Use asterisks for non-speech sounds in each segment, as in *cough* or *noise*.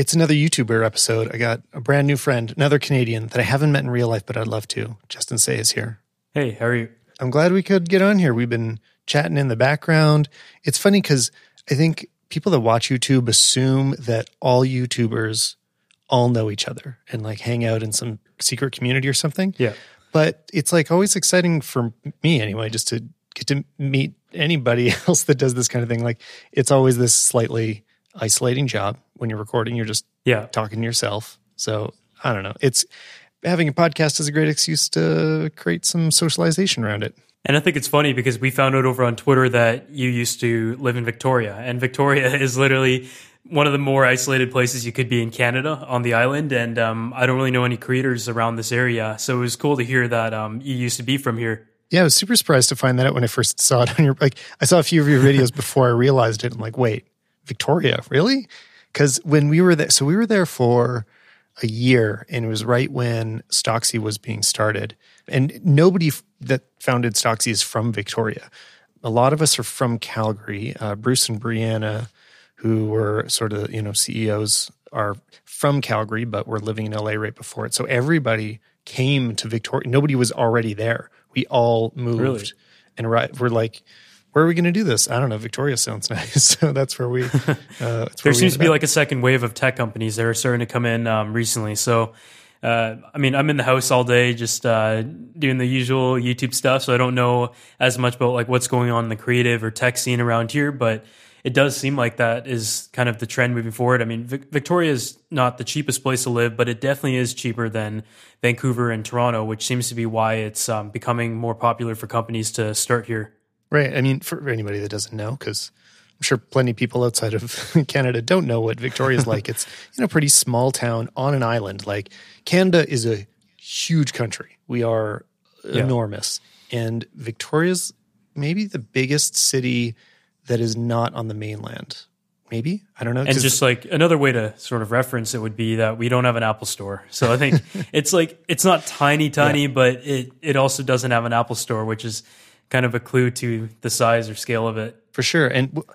It's another YouTuber episode. I got a brand new friend, another Canadian that I haven't met in real life, but I'd love to. Justin Tse is here. Hey, how are you? I'm glad we could get on here. We've been chatting in the background. It's funny because I think people that watch YouTube assume that all YouTubers all know each other and like hang out in some secret community or something. Yeah. But it's like always exciting for me anyway, just to get to meet anybody *laughs* else that does this kind of thing. Like it's always this slightly isolating job when you're recording. You're just Yeah. talking to yourself. So I don't know. It's having a podcast is a great excuse to create some socialization around it. And I think it's funny because we found out over on Twitter that you used to live in Victoria, and Victoria *laughs* is literally one of the more isolated places you could be in Canada on the island. And um, I don't really know any creators around this area, so it was cool to hear that um, you used to be from here. Yeah, I was super surprised to find that out when I first saw it on your like I saw a few of your videos *laughs* before I realized it. I'm like, wait, Victoria, really? Because when we were there, so we were there for a year, and it was right when Stocksy was being started, and nobody that founded Stocksy is from Victoria. A lot of us are from Calgary. Uh, Bruce and Brianna, who were sort of you know CEOs, are from Calgary, but were living in LA right before it. So everybody came to Victoria. Nobody was already there. We all moved, Really? and right, we're like, where are we going to do this? I don't know. Victoria sounds *laughs* nice, so that's where we. Uh, that's where *laughs* There we seems to be up. like a second wave of tech companies that are starting to come in um, recently. So, uh, I mean, I'm in the house all day just uh, doing the usual YouTube stuff. So I don't know as much about like what's going on in the creative or tech scene around here, but it does seem like that is kind of the trend moving forward. I mean, Vic- Victoria is not the cheapest place to live, but it definitely is cheaper than Vancouver and Toronto, which seems to be why it's um, becoming more popular for companies to start here. Right. I mean, for anybody that doesn't know, because I'm sure plenty of people outside of *laughs* Canada don't know what Victoria's like. *laughs* It's in a pretty small town on an island. Like Canada is a huge country. We are enormous, and Victoria's maybe the biggest city that is not on the mainland. Maybe I don't know. And just like another way to sort of reference it would be that we don't have an Apple store. So I think *laughs* it's like it's not tiny, tiny, but it it also doesn't have an Apple store, which is kind of a clue to the size or scale of it. for sure. And w-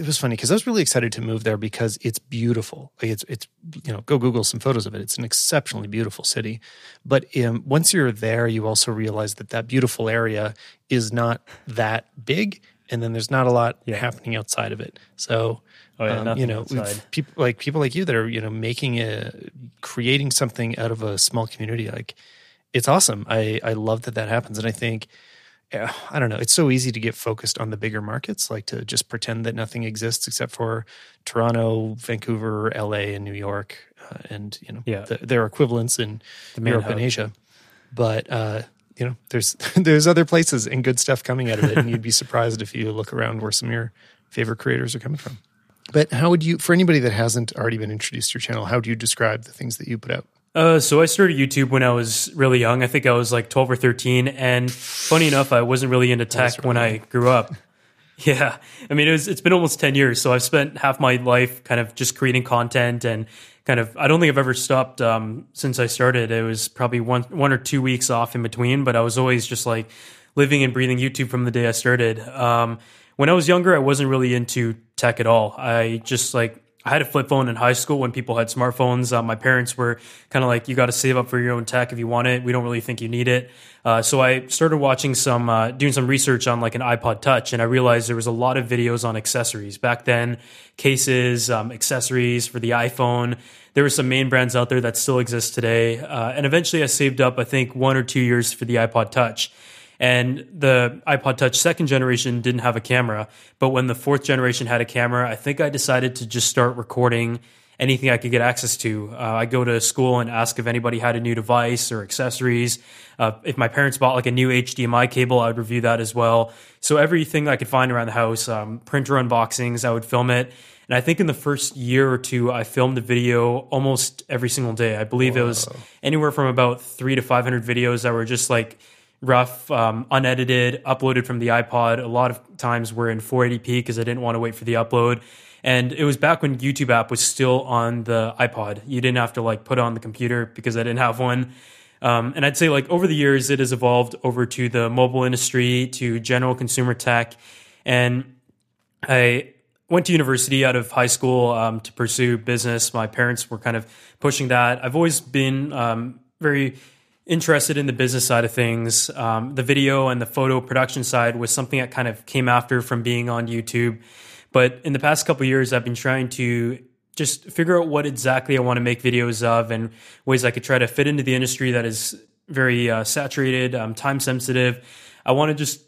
it was funny because I was really excited to move there because it's beautiful. Like it's it's you know go Google some photos of it. It's an exceptionally beautiful city. But um, once you're there, you also realize that that beautiful area is not that big, and then there's not a lot happening outside of it. So. Oh, yeah, um, you know, people like people like you that are you know making a creating something out of a small community. Like it's awesome. I I love that that happens, and I think yeah, I don't know. It's so easy to get focused on the bigger markets, like to just pretend that nothing exists except for Toronto, Vancouver, LA, and New York, uh, and you know Yeah. the, their equivalents in main Europe and. Asia. But uh, you know, there's *laughs* there's other places and good stuff coming out of it, and you'd be *laughs* surprised if you look around where some of your favorite creators are coming from. But how would you, for anybody that hasn't already been introduced to your channel, how do you describe the things that you put out? Uh, so I started YouTube when I was really young. I think I was like 12 or 13. And funny enough, I wasn't really into tech when I grew up. *laughs* Yeah. I mean, it was, it's been almost 10 years. So I've spent half my life kind of just creating content and kind of, I don't think I've ever stopped, um, since I started. It was probably one, one or two weeks off in between, but I was always just like living and breathing YouTube from the day I started. Um, when I was younger, I wasn't really into tech at all. I just like, I had a flip phone in high school when people had smartphones. Uh, my parents were kind of like, you got to save up for your own tech if you want it. We don't really think you need it. Uh, so I started watching some, uh, doing some research on like an iPod Touch, and I realized there was a lot of videos on accessories. Back then, cases, um, accessories for the iPhone. There were some main brands out there that still exist today. Uh, and eventually I saved up, I think, one or two years for the iPod Touch. And the iPod Touch second generation didn't have a camera, but when the fourth generation had a camera, I think I decided to just start recording anything I could get access to. Uh, I go to school and ask if anybody had a new device or accessories. Uh, if my parents bought like a new HDMI cable, I would review that as well. So everything I could find around the house, um, printer unboxings, I would film it. And I think in the first year or two, I filmed a video almost every single day. I believe it was anywhere from about three to 500 videos that were just like rough, um, unedited, uploaded from the iPod. A lot of times were in 480p because I didn't want to wait for the upload. And it was back when YouTube app was still on the iPod. You didn't have to like put on the computer because I didn't have one. Um, and I'd say like over the years, it has evolved over to the mobile industry, to general consumer tech. And I went to university out of high school um, to pursue business. My parents were kind of pushing that. I've always been um, very interested in the business side of things. Um, the video and the photo production side was something that kind of came after from being on YouTube. But in the past couple years, I've been trying to just figure out what exactly I want to make videos of and ways I could try to fit into the industry that is very uh, saturated, um, time sensitive. I want to just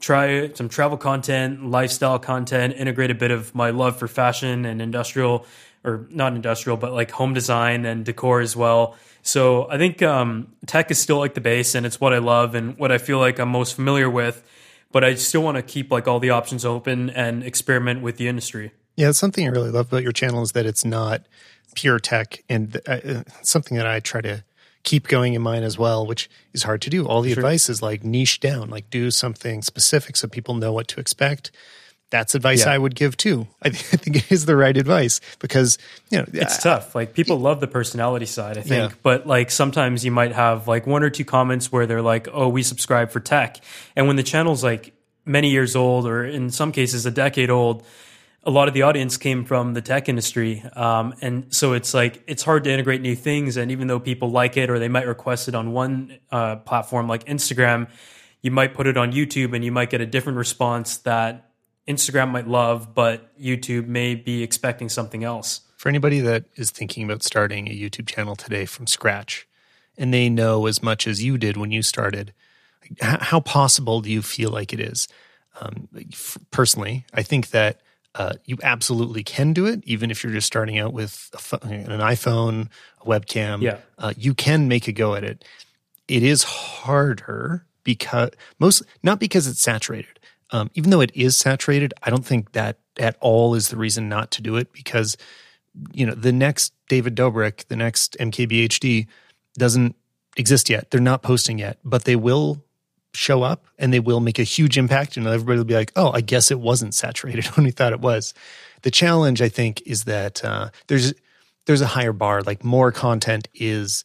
try some travel content, lifestyle content, integrate a bit of my love for fashion and industrial, or not industrial, but like home design and decor as well. So I think um, tech is still like the base, and it's what I love and what I feel like I'm most familiar with. But I still want to keep like all the options open and experiment with the industry. Yeah, it's something I really love about your channel is that it's not pure tech, and uh, something that I try to keep going in mind as well, which is hard to do. All the sure. advice is like niche down, like do something specific so people know what to expect. That's advice yeah. I would give too. I, *laughs* th- I, think it is the right advice because you know it's I, tough. Like people love the personality side, I think, yeah. but like sometimes you might have like one or two comments where they're like, "Oh, we subscribe for tech," and when the channel's like many years old or in some cases a decade old, a lot of the audience came from the tech industry. Um, and so it's like, it's hard to integrate new things. And even though people like it or they might request it on one uh, platform like Instagram, you might put it on YouTube and you might get a different response that Instagram might love, but YouTube may be expecting something else. For anybody that is thinking about starting a YouTube channel today from scratch and they know as much as you did when you started, how possible do you feel like it is? Um, personally, I think that uh, you absolutely can do it, even if you're just starting out with an iPhone, a webcam. Yeah. Uh, you can make a go at it. It is harder because most, not because it's saturated. Um, even though it is saturated, I don't think that at all is the reason not to do it because, you know, the next David Dobrik, the next MKBHD doesn't exist yet. They're not posting yet, but they will show up and they will make a huge impact and everybody will be like, oh, I guess it wasn't saturated *laughs* when we thought it was. The challenge, I think, is that uh, there's there's a higher bar. Like more content is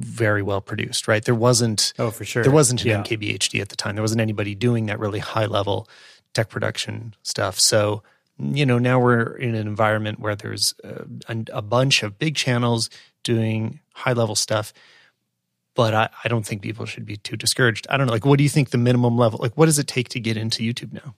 very well produced, right? There wasn't oh for sure there wasn't an yeah. MKBHD at the time. There wasn't anybody doing that really high level tech production stuff. So you know now we're in an environment where there's a, a bunch of big channels doing high level stuff but I, I don't think people should be too discouraged. I don't know. Like, what do you think the minimum level? Like, what does it take to get into YouTube now?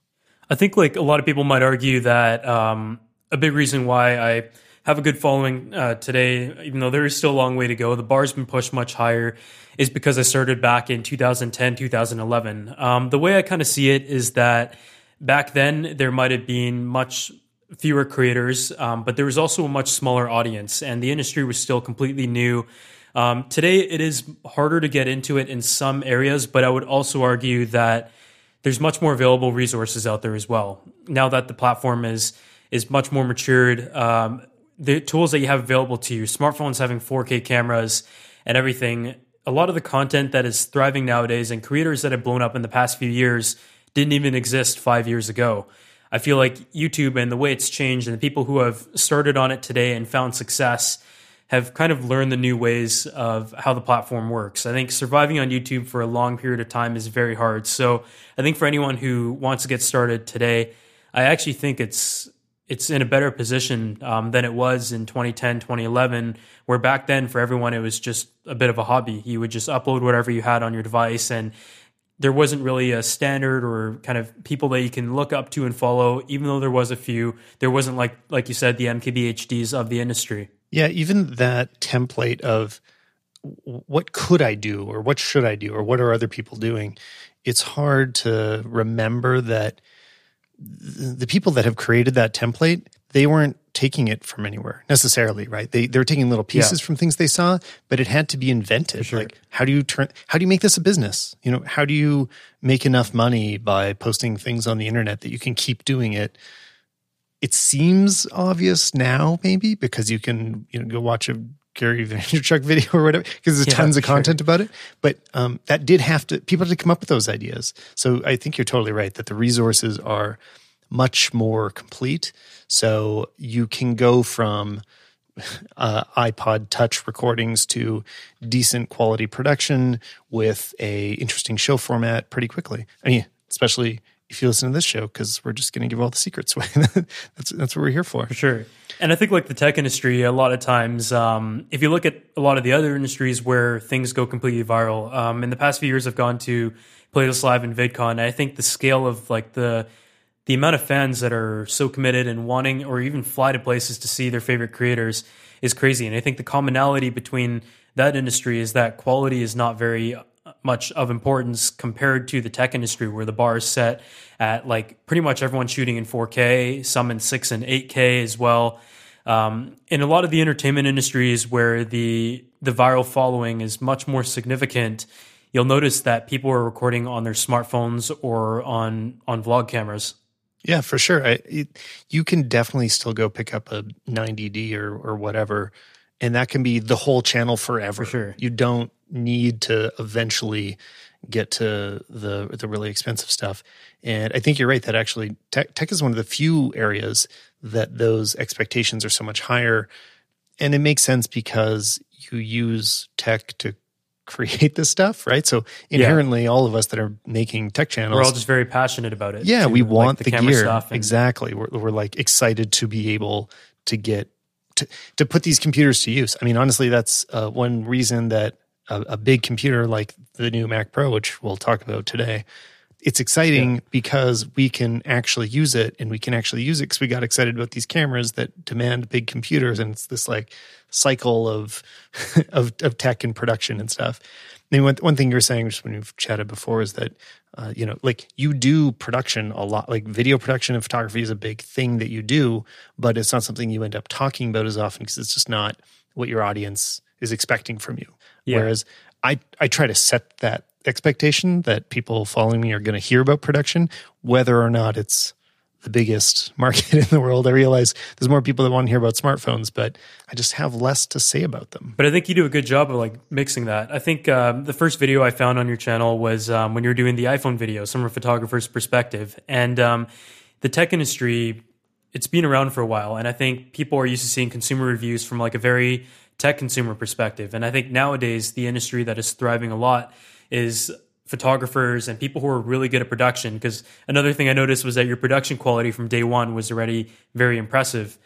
I think like a lot of people might argue that um, a big reason why I have a good following uh, today, even though there is still a long way to go, the bar's been pushed much higher, is because I started back in 2010, 2011. Um, the way I kind of see it is that back then there might have been much fewer creators, um, but there was also a much smaller audience, and the industry was still completely new. Um, today, it is harder to get into it in some areas, but I would also argue that there's much more available resources out there as well. Now that the platform is is much more matured, um, the tools that you have available to you, smartphones having 4K cameras and everything, a lot of the content that is thriving nowadays and creators that have blown up in the past few years didn't even exist five years ago. I feel like YouTube and the way it's changed and the people who have started on it today and found success have kind of learned the new ways of how the platform works. I think surviving on YouTube for a long period of time is very hard. So I think for anyone who wants to get started today, I actually think it's it's in a better position um, than it was in 2010, 2011, where back then for everyone it was just a bit of a hobby. You would just upload whatever you had on your device and there wasn't really a standard or kind of people that you can look up to and follow even though there was a few there wasn't like like you said the MKBHDs of the industry yeah, even that template of what could I do or what should I do or what are other people doing? It's hard to remember that the people that have created that template, they weren't taking it from anywhere necessarily, right? They they're taking little pieces yeah. from things they saw, but it had to be invented. Sure. Like how do you turn how do you make this a business? You know, how do you make enough money by posting things on the internet that you can keep doing it it seems obvious now, maybe because you can you know go watch a Gary Vaynerchuk *laughs* video or whatever because there's yeah, tons of content sure. about it. But um, that did have to people had to come up with those ideas. So I think you're totally right that the resources are much more complete. So you can go from uh, iPod Touch recordings to decent quality production with a interesting show format pretty quickly. I mean, especially if you listen to this show because we're just going to give all the secrets *laughs* away. that's that's what we're here for. For sure. And I think like the tech industry, a lot of times, um, if you look at a lot of the other industries where things go completely viral, um, in the past few years, I've gone to Playlist Live and VidCon. And I think the scale of like the the amount of fans that are so committed and wanting or even fly to places to see their favorite creators is crazy. And I think the commonality between that industry is that quality is not very much of importance compared to the tech industry where the bar is set at like pretty much everyone shooting in 4K, some in 6 and 8K as well. Um, in a lot of the entertainment industries where the the viral following is much more significant, you'll notice that people are recording on their smartphones or on on vlog cameras. Yeah, for sure. I, it, you can definitely still go pick up a 90D or or whatever, and that can be the whole channel forever. For sure. You don't need to eventually get to the the really expensive stuff. And I think you're right that actually tech, tech is one of the few areas that those expectations are so much higher. And it makes sense because you use tech to create *laughs* this stuff, right? So inherently, yeah. all of us that are making tech channels, we're all just very passionate about it. Yeah, too, we want like the, the gear. And- exactly. We're, we're like excited to be able to get to, to put these computers to use. I mean, honestly, that's uh, one reason that a, a, big computer like the new Mac Pro, which we'll talk about today, it's exciting yeah. because we can actually use it and we can actually use it because we got excited about these cameras that demand big computers and it's this like cycle of *laughs* of, of tech and production and stuff. And one, one thing you were saying just when we've chatted before is that uh, you know like you do production a lot like video production and photography is a big thing that you do but it's not something you end up talking about as often because it's just not what your audience is expecting from you yeah. Whereas I, I try to set that expectation that people following me are going to hear about production, whether or not it's the biggest *laughs* market in the world. I realize there's more people that want to hear about smartphones, but I just have less to say about them. But I think you do a good job of like mixing that. I think um, the first video I found on your channel was um, when you were doing the iPhone video, from a photographer's perspective, and um, the tech industry. It's been around for a while, and I think people are used to seeing consumer reviews from like a very tech consumer perspective. And I think nowadays the industry that is thriving a lot is photographers and people who are really good at production. Because another thing I noticed was that your production quality from day one was already very impressive.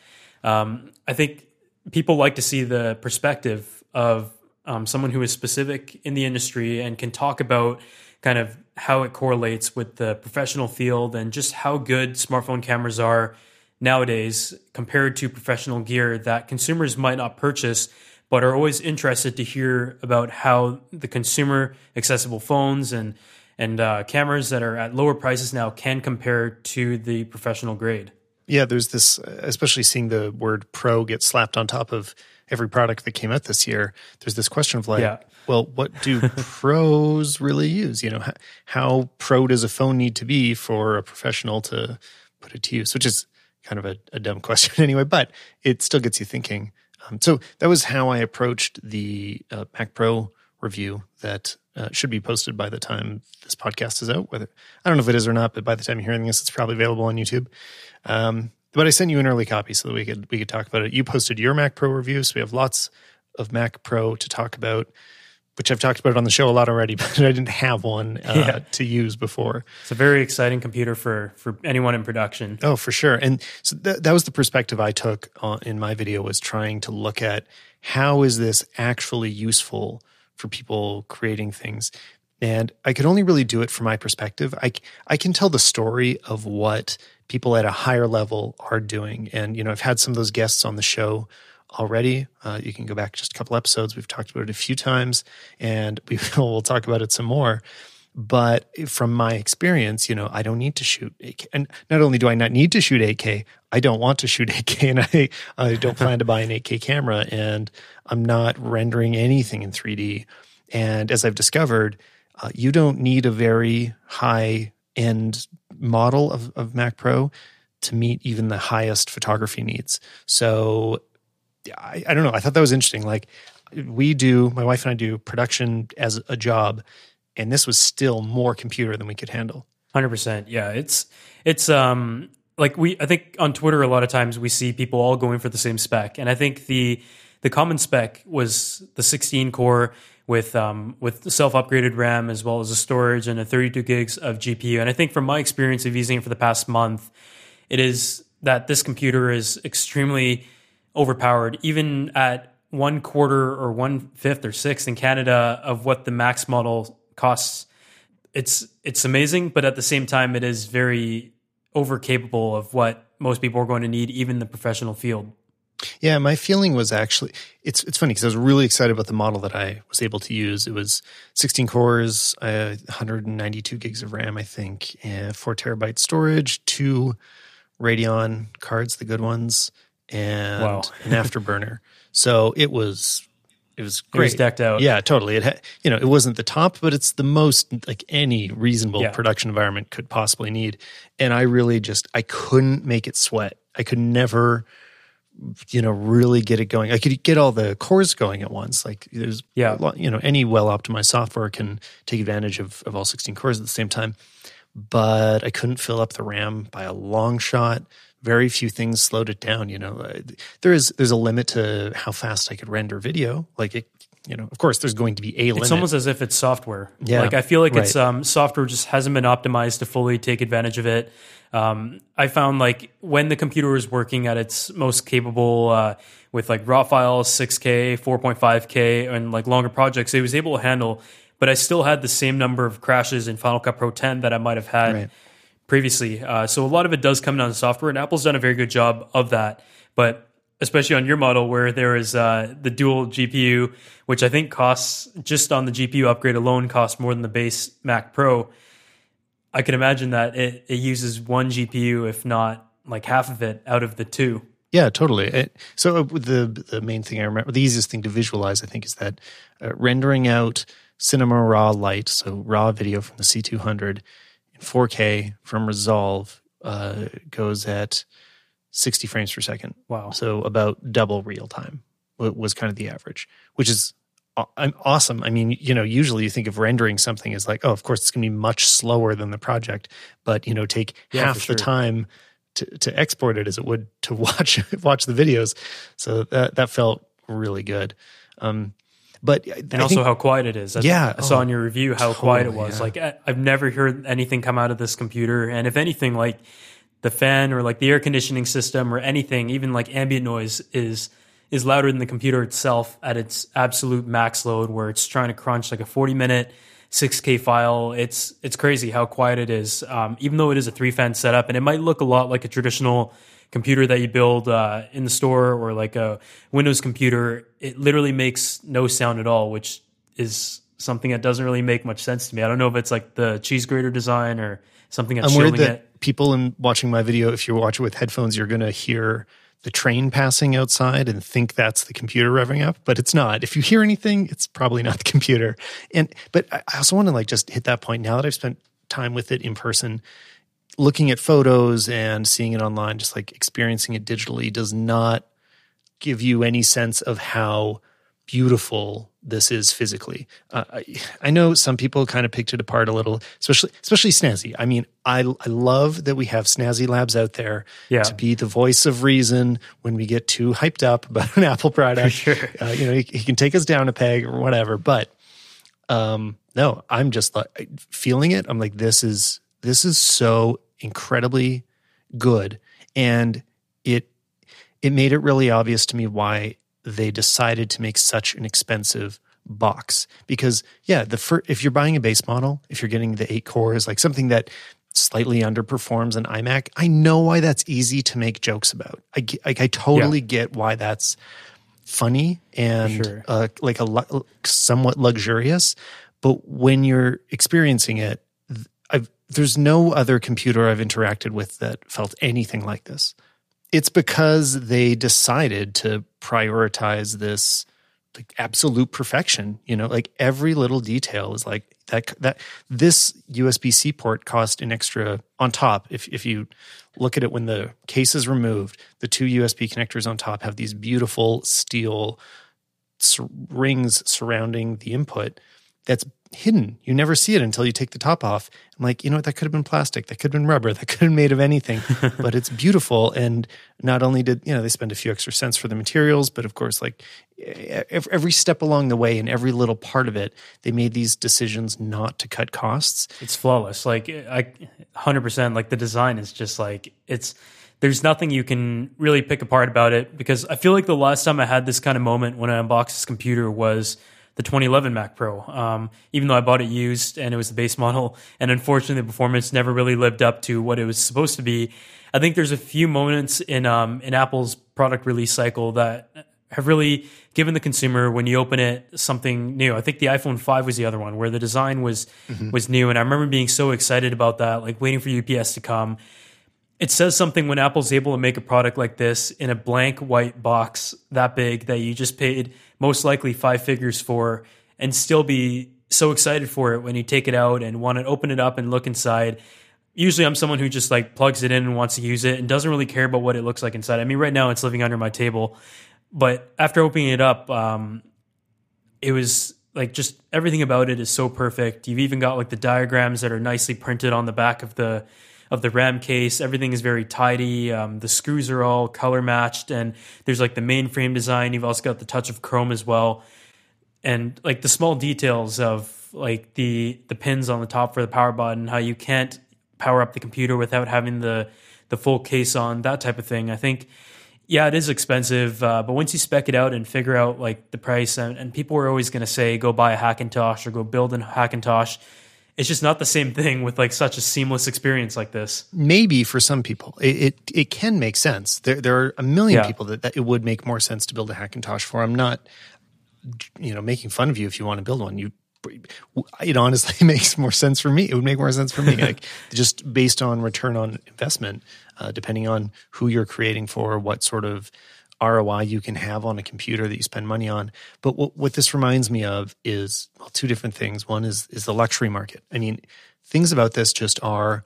Um, I think people like to see the perspective of um, someone who is specific in the industry and can talk about kind of how it correlates with the professional field and just how good smartphone cameras are nowadays compared to professional gear that consumers might not purchase but are always interested to hear about how the consumer accessible phones and and uh, cameras that are at lower prices now can compare to the professional grade. Yeah, there's this, especially seeing the word pro get slapped on top of every product that came out this year. There's this question of like, yeah. well, what do *laughs* pros really use? You know, how, how pro does a phone need to be for a professional to put it to use? Which is kind of a, a dumb *laughs* question anyway, but it still gets you thinking. Um, so that was how I approached the uh, Mac Pro review that uh, should be posted by the time this podcast is out. Whether I don't know if it is or not, but by the time you're hearing this, it's probably available on YouTube. Um, but I sent you an early copy so that we could we could talk about it. You posted your Mac Pro review, so we have lots of Mac Pro to talk about which I've talked about on the show a lot already, *laughs* but I didn't have one uh, yeah. to use before. It's a very exciting computer for for anyone in production. Oh, for sure. And so th- that was the perspective I took uh, in my video was trying to look at how is this actually useful for people creating things. And I could only really do it from my perspective. I, I can tell the story of what people at a higher level are doing. And, you know, I've had some of those guests on the show already. Uh, you can go back just a couple episodes. We've talked about it a few times, and we *laughs* will we'll talk about it some more. But from my experience, you know, I don't need to shoot 8K. And not only do I not need to shoot 8K, I don't want to shoot *laughs* 8K, and I I don't plan to buy an 8K camera, and I'm not rendering anything in 3D. And as I've discovered, uh, you don't need a very high end model of, of Mac Pro to meet even the highest photography needs. So I, I don't know. I thought that was interesting. Like we do, my wife and I do production as a job, and this was still more computer than we could handle. Hundred percent. Yeah, it's it's um like we. I think on Twitter a lot of times we see people all going for the same spec, and I think the the common spec was the 16 core with um, with self upgraded RAM as well as a storage and a 32 gigs of GPU. And I think from my experience of using it for the past month, it is that this computer is extremely overpowered, even at one quarter or one fifth or sixth in Canada of what the max model costs. It's it's amazing, but at the same time, it is very over capable of what most people are going to need, even the professional field. Yeah, my feeling was actually it's it's funny because I was really excited about the model that I was able to use. It was 16 cores, uh, 192 gigs of RAM, I think, four terabyte storage, two Radeon cards, the good ones, and Wow. an afterburner. So it was it was It was great. decked out. Yeah, totally. It had, you know, it wasn't the top, but it's the most like any reasonable Yeah. production environment could possibly need. And I really just I couldn't make it sweat. I could never you know really get it going. I could get all the cores going at once. Like there's Yeah. lot- you know, any well optimized software can take advantage of of all 16 cores at the same time. But I couldn't fill up the RAM by a long shot. Very few things slowed it down. You know, Uh, there is there's a limit to how fast I could render video. Like it, you know, of course, there's going to be a limit. It's almost as if it's software. Yeah, like I feel like it's um, software just hasn't been optimized to fully take advantage of it. Um, I found like when the computer was working at its most capable uh, with like raw files, 6K, 4.5K, and like longer projects, it was able to handle. But I still had the same number of crashes in Final Cut Pro 10 that I might have had Right. Previously. Uh, so a lot of it does come down to software, and Apple's done a very good job of that. But especially on your model, where there is uh, the dual GPU, which I think costs just on the GPU upgrade alone costs more than the base Mac Pro. I can imagine that it, it uses one GPU, if not like half of it, out of the two. Yeah, totally. It, so uh, the the main thing I remember, the easiest thing to visualize, I think, is that uh, rendering out Cinema Raw Light, so raw video from the C200 in 4K from Resolve, uh, goes at 60 frames per second. Wow. So about double real time was kind of the average, which is awesome. I mean, you know, usually you think of rendering something as like, oh, of course, it's going to be much slower than the project, but you know, take Yeah, half sure. the time to, to export it as it would to *laughs* watch watch the videos. So that that felt really good. Um, but And also how quiet it is. That's- Yeah, I saw oh, in your review how quiet it was. yeah. Like I, I've never heard anything come out of this computer, and if anything, like the fan or like the air conditioning system or anything, even like ambient noise is is louder than the computer itself at its absolute max load, where it's trying to crunch like a forty minute. 6K file. It's it's crazy how quiet it is. Um, even though it is a three fan setup, and it might look a lot like a traditional computer that you build uh, in the store or like a Windows computer, it literally makes no sound at all, which is something that doesn't really make much sense to me. I don't know if it's like the cheese grater design or something that's I'm worried that it. people in watching my video, if you watch it with headphones, you're going to hear the train passing outside and think that's the computer revving up, but it's not. If you hear anything, it's probably not the computer. And but I I also want to like just hit that point now that I've spent time with it in person, looking at photos and seeing it online, just like experiencing it digitally does not give you any sense of how beautiful this is physically. Uh, I, I know some people kind of picked it apart a little, especially especially Snazzy. I mean, I I love that we have Snazzy Labs out there Yeah. to be the voice of reason when we get too hyped up about an *laughs* Apple product. sure. Uh, you know, he, he can take us down a peg or whatever, but um, no, I'm just like feeling it. I'm like, this is this is so incredibly good, and it it made it really obvious to me why they decided to make such an expensive box. Because yeah, the fir- if you're buying a base model, if you're getting the eight cores, like something that slightly underperforms an iMac, I know why that's easy to make jokes about. I get, like I totally get why that's funny and sure. uh, like a somewhat luxurious. But when you're experiencing it, there's no other computer I've interacted with that felt anything like this. It's because they decided to prioritize this like absolute perfection. You know, like every little detail is like that. That this USB C port cost an extra on top. If if you look at it when the case is removed, the two USB connectors on top have these beautiful steel rings surrounding the input. That's hidden. You never see it until you take the top off. I'm like, you know what? That could have been plastic. That could have been rubber. *laughs* That could have been made of anything, *laughs* but it's beautiful. And not only did, you know, they spend a few extra cents for the materials, but of course, like every step along the way and every little part of it, they made these decisions not to cut costs. It's flawless. Like I 100% like the design is just like, it's, there's nothing you can really pick apart about it because I feel like the last time I had this kind of moment when I unboxed this computer was the 2011 Mac Pro. Um, even though I bought it used and it was the base *laughs* model, and unfortunately the performance never really lived up to what it was supposed to be. I think there's a few moments in um, in Apple's product release cycle that have really given the consumer when you open it something new. I think the iPhone 5 was the other one where the design was mm-hmm. was new and I remember being so excited about that like waiting for UPS to come it says something when Apple's able to make a product like this in a blank white box that big that you just paid most likely five figures for and still be so excited for it when you take it out and want to open it up and look inside. Usually I'm someone who just like plugs it in and wants to use it and doesn't really care about what it looks like inside. I mean, right now it's living under my table, but after opening it up, um, it was like just everything about it is so perfect. You've even got like the diagrams that are nicely printed on the back of the of the RAM case. Everything is very tidy. Um, the screws are all color matched, and there's like the mainframe design. You've also got the touch of chrome as well, and like the small details of like the the pins on the top for the power button, how you can't power up the computer without having the the full case on, that type of thing. I think. Yeah, it is expensive, uh, but once you spec it out and figure out like the price, and, and people are always going to say, go buy a Hackintosh or go build a Hackintosh it's just not the same thing with like such a seamless experience like this. Maybe for some people, it it, it can make sense. There there are a million yeah. people that, that it would make more sense to build a Hackintosh for. I'm not, you know, making fun of you if you want to build one. You, it honestly *laughs* makes more sense for me. It would make more sense for me, like *laughs* just based on return on investment, uh, depending on who you're creating for, what sort of ROI you can have on a computer that you spend money on. But what, what this reminds me of is well, two different things. One is is the luxury market. I mean, things about this just are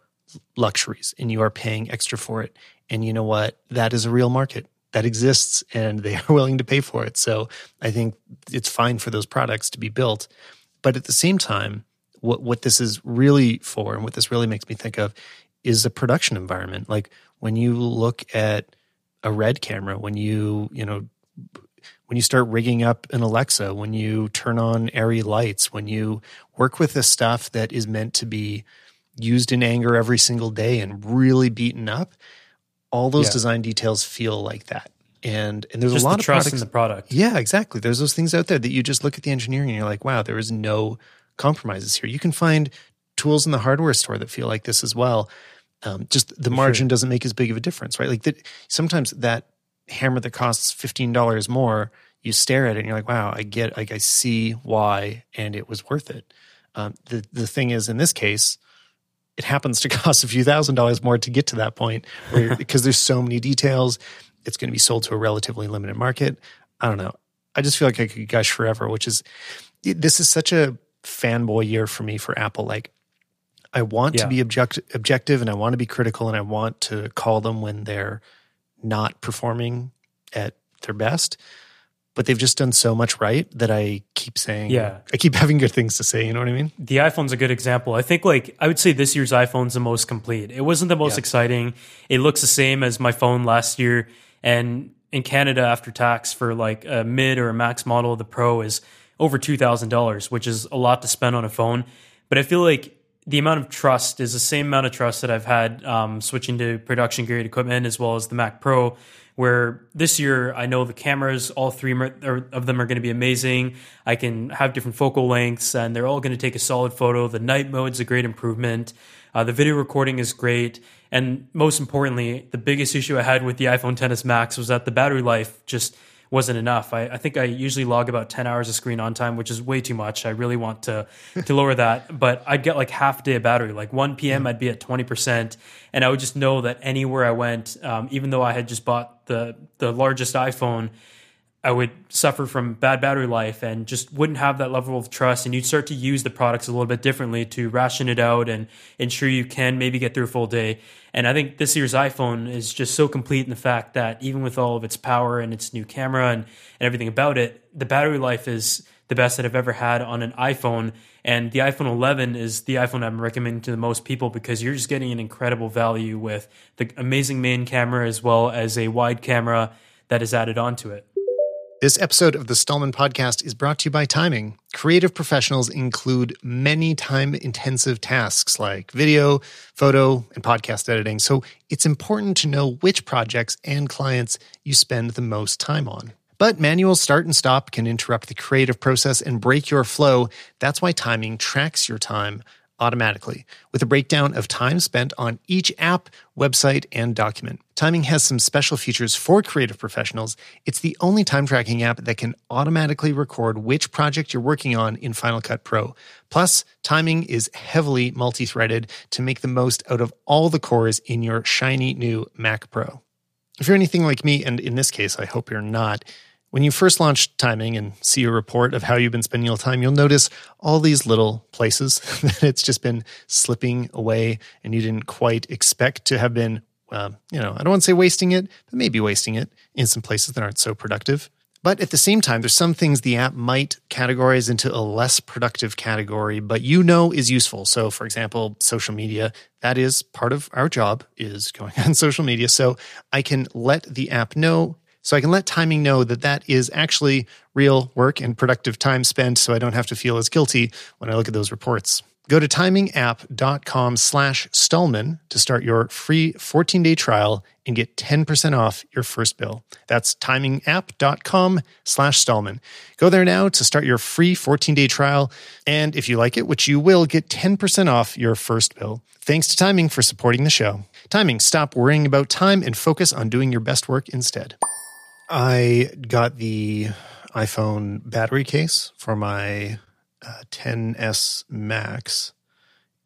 luxuries, and you are paying extra for it. And you know what? That is a real market that exists, and they *laughs* are willing to pay for it. So I think it's fine for those products to be built. But at the same time, what what this is really for, and what this really makes me think of, is a production environment. Like when you look at a red camera when you you know when you start rigging up an alexa when you turn on ARRI lights when you work with the stuff that is meant to be used in anger every single day and really beaten up all those yeah. design details feel like that. And and there's just a lot the of trust products, in the product. Yeah exactly. There's those things out there that you just look at the engineering and you're like wow there is no compromises here. You can find tools in the hardware store that feel like this as well um, just the margin sure. doesn't make as big of a difference, right? Like that, sometimes that hammer that costs fifteen dollars more, you stare at it and you're like, wow, I get, like I see why, and it was worth it. Um, the the thing is, in this case, it happens to *laughs* cost a few thousand dollars more to get to that point, *laughs* because there's so many details. It's going to be sold to a relatively limited market. I don't know. I just feel like I could gush forever, which is this is such a fanboy year for me for Apple. Like I want yeah. to be object- objective and I want to be critical and I want to call them when they're not performing at their best. But they've just done so much right that I keep saying, yeah, I keep *laughs* having good things to say. You know what I mean? The iPhone's a good example. I think, like, I would say this year's iPhone's the most complete. It wasn't the most yeah. exciting. It looks the same as my phone last year. And in Canada, after tax for like a mid or a max model of the Pro is over $2,000, which is a lot to spend on a phone. But I feel like the amount of trust is the same amount of trust that I've had um, switching to production grade equipment as well as the Mac Pro. Where this year I know the cameras, all three of them are going to be amazing. I can have different focal lengths, and they're all going to take a solid photo. The night mode is a great improvement. Uh, the video recording is great, and most importantly, the biggest issue I had with the iPhone XS Max was that the battery life just wasn't enough. I, I, think I usually log about 10 hours of screen on time, which is way too much. I really want to, to lower that. But I'd get like half day of battery. Like 1 p.m., I'd be at 20%. And I would just know that anywhere I went, um, even though I had just bought the, the largest iPhone, I would suffer from bad battery life and just wouldn't have that level of trust. And you'd start to use the products a little bit differently to ration it out and ensure you can maybe get through a full day. And I think this year's iPhone is just so complete in the fact that even with all of its power and its new camera and, and everything about it, the battery life is the best that I've ever had on an iPhone. And the iPhone 11 is the iPhone I'm recommending to the most people because you're just getting an incredible value with the amazing main camera as well as a wide camera that is added onto it. This episode of the Stalman Podcast is brought to you by Timing. Creative professionals include many time intensive tasks like video, photo, and podcast editing. So it's important to know which projects and clients you spend the most time on. But manual start and stop can interrupt the creative process and break your flow. That's why timing tracks your time automatically with a breakdown of time spent on each app, website, and document. Timing has some special features for creative professionals. It's the only time tracking app that can automatically record which project you're working on in Final Cut Pro. Plus, Timing is heavily multi threaded to make the most out of all the cores in your shiny new Mac Pro. If you're anything like me, and in this case, I hope you're not, when you first launch timing and see a report of how you've been spending your time, you'll notice all these little places *laughs* that it's just been slipping away and you didn't quite expect to have been, uh, you know, I don't want to say wasting it, but maybe wasting it in some places that aren't so productive. But at the same time, there's some things the app might categorize into a less productive category, but you know is useful. So, for example, social media, that is part of our job is going *laughs* on social media. So I can let the app know so I can let timing know that that is actually real work and productive time spent so I don't have to feel as guilty when I look at those reports. Go to timingapp.com slash Stalman to start your free 14-day trial and get 10% off your first bill. That's timingapp.com slash Stalman. Go there now to start your free 14-day trial. And if you like it, which you will, get 10% off your first bill. Thanks to Timing for supporting the show. Timing, stop worrying about time and focus on doing your best work instead. I got the iPhone battery case for my uh, 10s Max,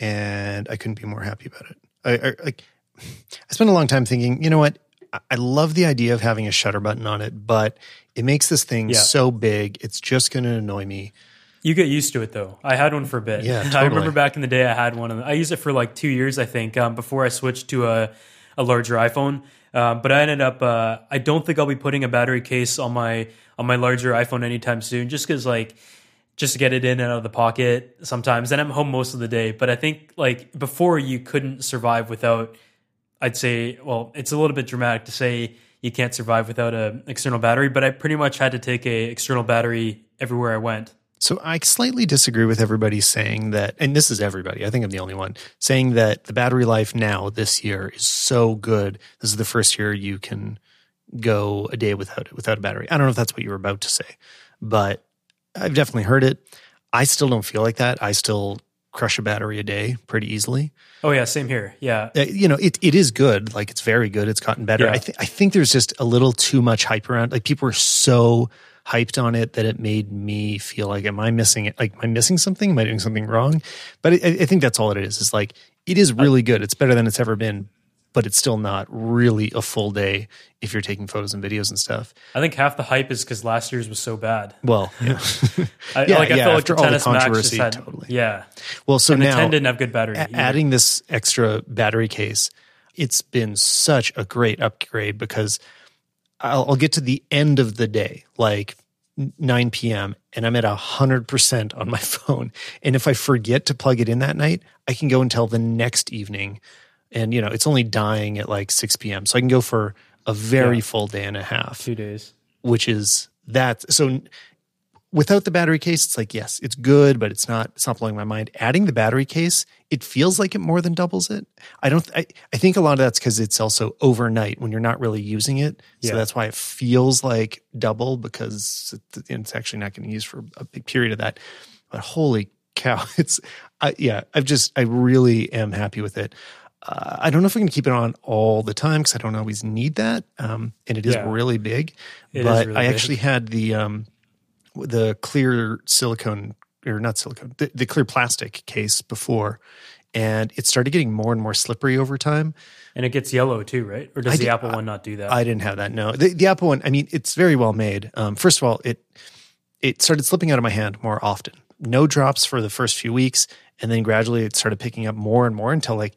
and I couldn't be more happy about it. I, I like. I spent a long time thinking, you know what? I love the idea of having a shutter button on it, but it makes this thing yeah. so big, it's just going to annoy me. You get used to it though. I had one for a bit. Yeah, *laughs* totally. I remember back in the day, I had one. I used it for like two years, I think, um, before I switched to a, a larger iPhone. Uh, but I ended up. Uh, I don't think I'll be putting a battery case on my on my larger iPhone anytime soon, just because like just to get it in and out of the pocket sometimes. And I'm home most of the day. But I think like before you couldn't survive without. I'd say, well, it's a little bit dramatic to say you can't survive without an external battery, but I pretty much had to take a external battery everywhere I went. So I slightly disagree with everybody saying that, and this is everybody, I think I'm the only one, saying that the battery life now this year is so good. This is the first year you can go a day without it, without a battery. I don't know if that's what you were about to say, but I've definitely heard it. I still don't feel like that. I still crush a battery a day pretty easily. Oh yeah, same here. Yeah, uh, you know it. It is good. Like it's very good. It's gotten better. Yeah. I think. I think there's just a little too much hype around. Like people are so hyped on it that it made me feel like, am I missing it? Like, am I missing something? Am I doing something wrong? But I, I think that's all it is. It's like, it is really good. It's better than it's ever been, but it's still not really a full day if you're taking photos and videos and stuff. I think half the hype is because last year's was so bad. Well, *laughs* yeah, I, yeah, like, I yeah, feel like the 10s controversy, had, totally. Yeah. Well, so and now the 10 didn't have good battery. a- adding this extra battery case, it's been such a great upgrade because I'll, I'll get to the end of the day, like 9 p.m. and I'm at 100% on my *laughs* phone. And if I forget to plug it in that night, I can go until the next evening. And, you know, it's only dying at like 6 p.m. So I can go for a very yeah. full day and a half. Two days. Which is that. So without the battery case, it's like, yes, it's good, but it's not, it's not blowing my mind. Adding the battery case, it feels like it more than doubles it. I don't, I, I think a lot of that's because it's also overnight when you're not really using it. Yeah. So that's why it feels like double because it's actually not getting used for a big period of that. But holy cow, *laughs* it's, I, yeah, I've just, I really am happy with it. Uh, I don't know if we can keep it on all the time because I don't always need that. Um, and it is yeah. really big. It but really I big. actually had the, um, the clear silicone or not silicone, the, the clear plastic case before, and it started getting more and more slippery over time. And it gets yellow too, right? Or does I the did, Apple one not do that? I didn't have that. No, the, the Apple one. I mean, it's very well made. Um, first of all, it it started slipping out of my hand more often. No drops for the first few weeks, and then gradually it started picking up more and more until like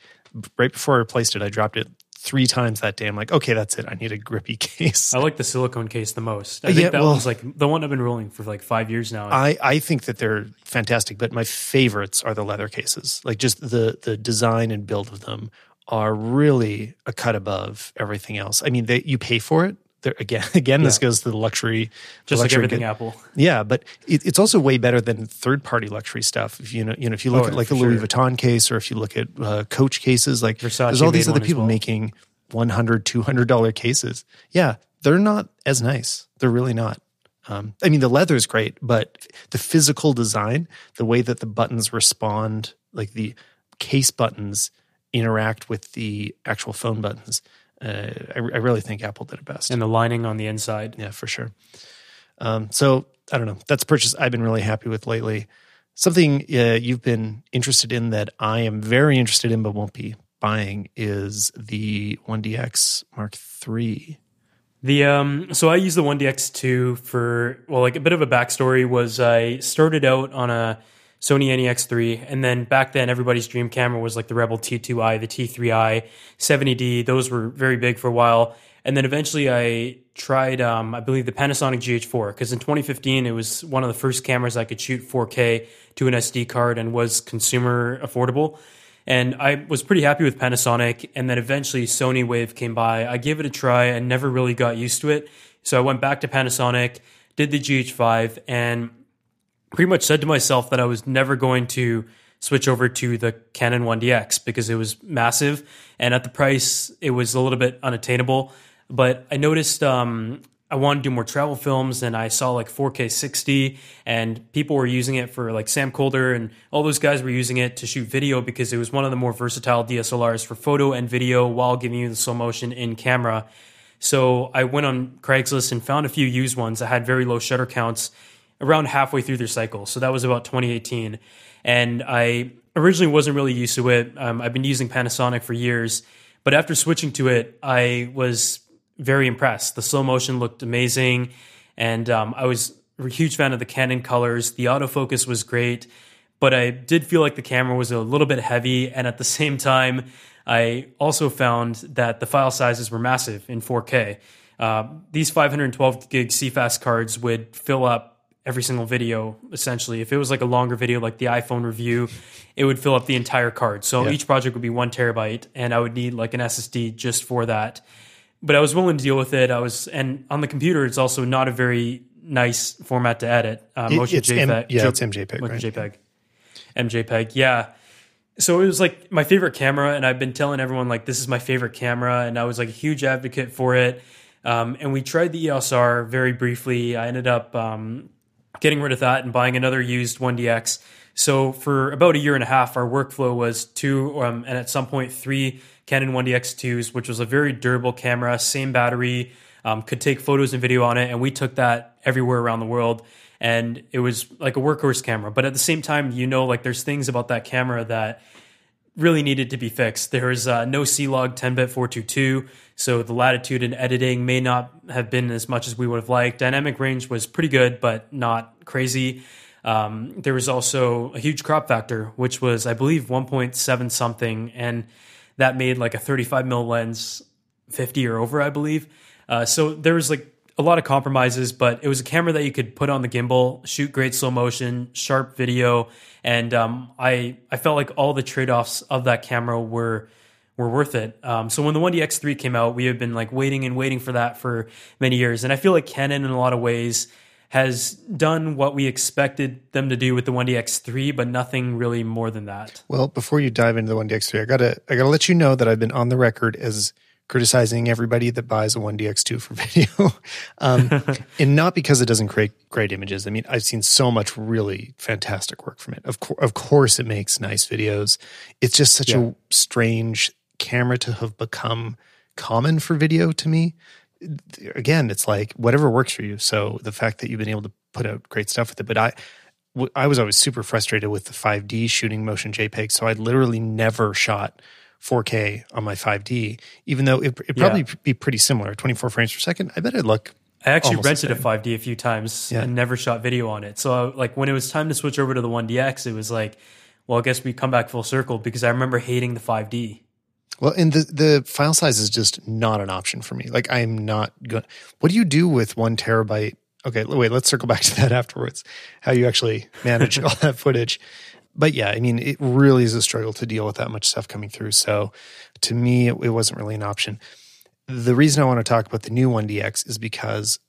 right before I replaced it, I dropped it three times that day, I'm like, okay, that's it. I need a grippy *laughs* case. I like the silicone case the most. I uh, think Yeah, that well- one's like the one I've been rolling for like five years now. I, I think that they're fantastic, but my favorites are the leather cases. Like just the the design and build of them are really a cut above everything else. I mean, they, you pay for it. They're, again, *laughs* again, this goes to the luxury, the just like luxury everything good- Apple. Yeah, but it, it's also way better than third party luxury stuff. If you know, you know, if you look Oh, at like the Louis sure. Vuitton case, or if you look at uh, Coach cases, like Versace there's all these other people well. making 100 200 dollar cases. Yeah, they're not as nice. They're really not. Um, I mean, the leather is great, but the physical design, the way that the buttons respond, like the case buttons interact with the actual phone buttons, uh, I, I really think Apple did it best. And the lining on the inside. Yeah, for sure. Um, so I don't know. That's a purchase I've been really happy with lately. Something uh, you've been interested in that I am very interested in but won't be buying is the 1DX Mark III. The um, so I use the 1DX2 for well, like a bit of a backstory was I started out on a Sony NEX3, and then back then everybody's dream camera was like the Rebel T2i, the T3i, 70D. Those were very big for a while, and then eventually I tried, um, I believe, the Panasonic GH4 because in 2015 it was one of the first cameras I could shoot 4K to an SD card and was consumer affordable. And I was pretty happy with Panasonic. And then eventually Sony Wave came by. I gave it a try and never really got used to it. So I went back to Panasonic, did the GH5, and pretty much said to myself that I was never going to switch over to the Canon 1DX because it was massive. And at the price, it was a little bit unattainable. But I noticed um, I wanted to do more travel films and I saw like 4K 60 and people were using it for like Sam Kolder and all those guys were using it to shoot video because it was one of the more versatile DSLRs for photo and video while giving you the slow motion in camera. So I went on Craigslist and found a few used ones that had very low shutter counts around halfway through their cycle. So that was about 2018. And I originally wasn't really used to it. Um, I've been using Panasonic for years. But after switching to it, I was very impressed. The slow motion looked amazing. And um, I was a huge fan of the Canon colors. The autofocus was great. But I did feel like the camera was a little bit heavy. And at the *laughs* same time, I also found that the file sizes were massive in 4K. Uh, these 512 gig CFast cards would fill up every single video essentially. If it was like a longer video, like the iPhone review, it would fill up the entire card. So each project would be one terabyte, and I would need like an SSD just for that. But I was willing to deal with it. I was, and on the computer, it's also not a very nice format to edit. Uh, motion it's M- JPEG. yeah, Jo- it's MJPEG, right? JPEG. MJPEG, yeah. So it was like my favorite camera, and I've been telling everyone like this is my favorite camera, and I was like a huge advocate for it. Um, and we tried the EOS R very briefly. I ended up um, getting rid of that and buying another used 1DX. So for about a year and a half, our workflow was two, um, and at some point three Canon 1DX2s, which was a very durable camera, same battery, um, could take photos and video on it, and we took that everywhere around the world. And it was like a workhorse camera, but at the same time, you know, like there's things about that camera that really needed to be fixed. There was uh, no C-Log 10-bit 422, so the latitude in editing may not have been as much as we would have liked. Dynamic range was pretty good, but not crazy. Um, there was also a huge crop factor, which was, I believe, 1.7 something, and that made like a 35 mil lens 50 or over, I believe. Uh, so there was like a lot of compromises, but it was a camera that you could put on the gimbal, shoot great slow motion, sharp video, and um, I I felt like all the trade offs of that camera were were worth it. Um, so when the 1DX3 came out, we have been like waiting and waiting for that for many years, and I feel like Canon in a lot of ways has done what we expected them to do with the 1DX3, but nothing really more than that. Well, before you dive into the 1DX3, I gotta I gotta let you know that I've been on the record as criticizing everybody that buys a 1DX2 for *laughs* video, um, *laughs* and not because it doesn't create great images. I mean, I've seen so much really fantastic work from it. Of course, of course, it makes nice videos. It's just such Yeah. a strange camera to have become common for video to me. Again, it's like whatever works for you. So the fact that you've been able to put out great stuff with it, but I, I was always super frustrated with the 5D shooting motion JPEG. So I literally never shot 4K on my 5D, even though it, it'd probably be pretty similar, 24 frames per second. I bet it'd look. I actually rented a 5D a few times Yeah. and never shot video on it. So like when it was time to switch over to the 1DX, it was like, well, I guess we come back full circle because I remember hating the 5D. Well, and the the file size is just not an option for me. Like I'm not going. What do you do with one terabyte? Okay, wait. Let's circle back *laughs* to that afterwards. How you actually manage *laughs* all that footage. But yeah, I mean, it really is a struggle to deal with that much stuff coming through. So to me, it, it wasn't really an option. The reason I want to talk about the new 1DX is because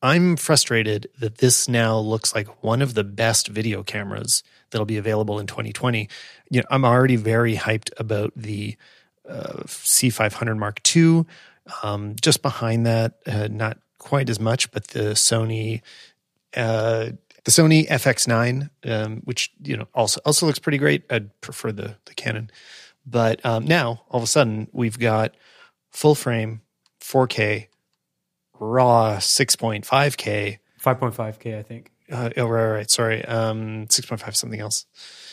I'm frustrated that this now looks like one of the best video cameras that'll be available in 2020. You know, I'm already very hyped about the uh, C500 Mark II. Um, just behind that, uh, not quite as much, but the Sony, uh, the Sony FX9, um, which you know also also looks pretty great. I'd prefer the the Canon, but um, now all of a sudden we've got full frame, 4K, RAW 6.5K, 5.5K, I think. Uh, oh, right, right. Sorry. Um, 6.5 something else.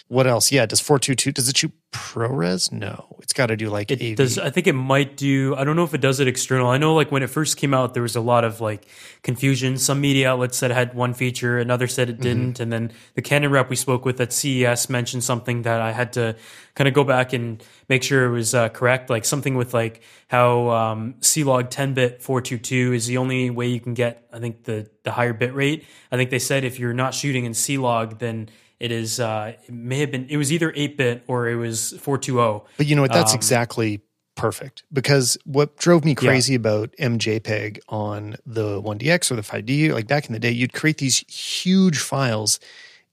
What else? Yeah. Does 422, does it shoot ProRes? No. It's got to do like It AV. does. I think it might do. I don't know if it does it external. I know, like when it first came out, there was a lot of like confusion. Some media outlets said it had one feature, another said Mm-hmm. it didn't, and then the Canon rep we spoke with at CES mentioned something that I had to kind of go back and make sure it was uh, correct. Like something with like how um, C-Log 10-bit 422 is the only way you can get. I think the the higher bit rate. I think they said if you're not shooting in C-Log, then it is. Uh, it may have been. It was either 8-bit or it was 420. But you know what? That's Um, exactly perfect because what drove me crazy about MJPEG on the 1DX or the 5D, like back in the day, you'd create these huge files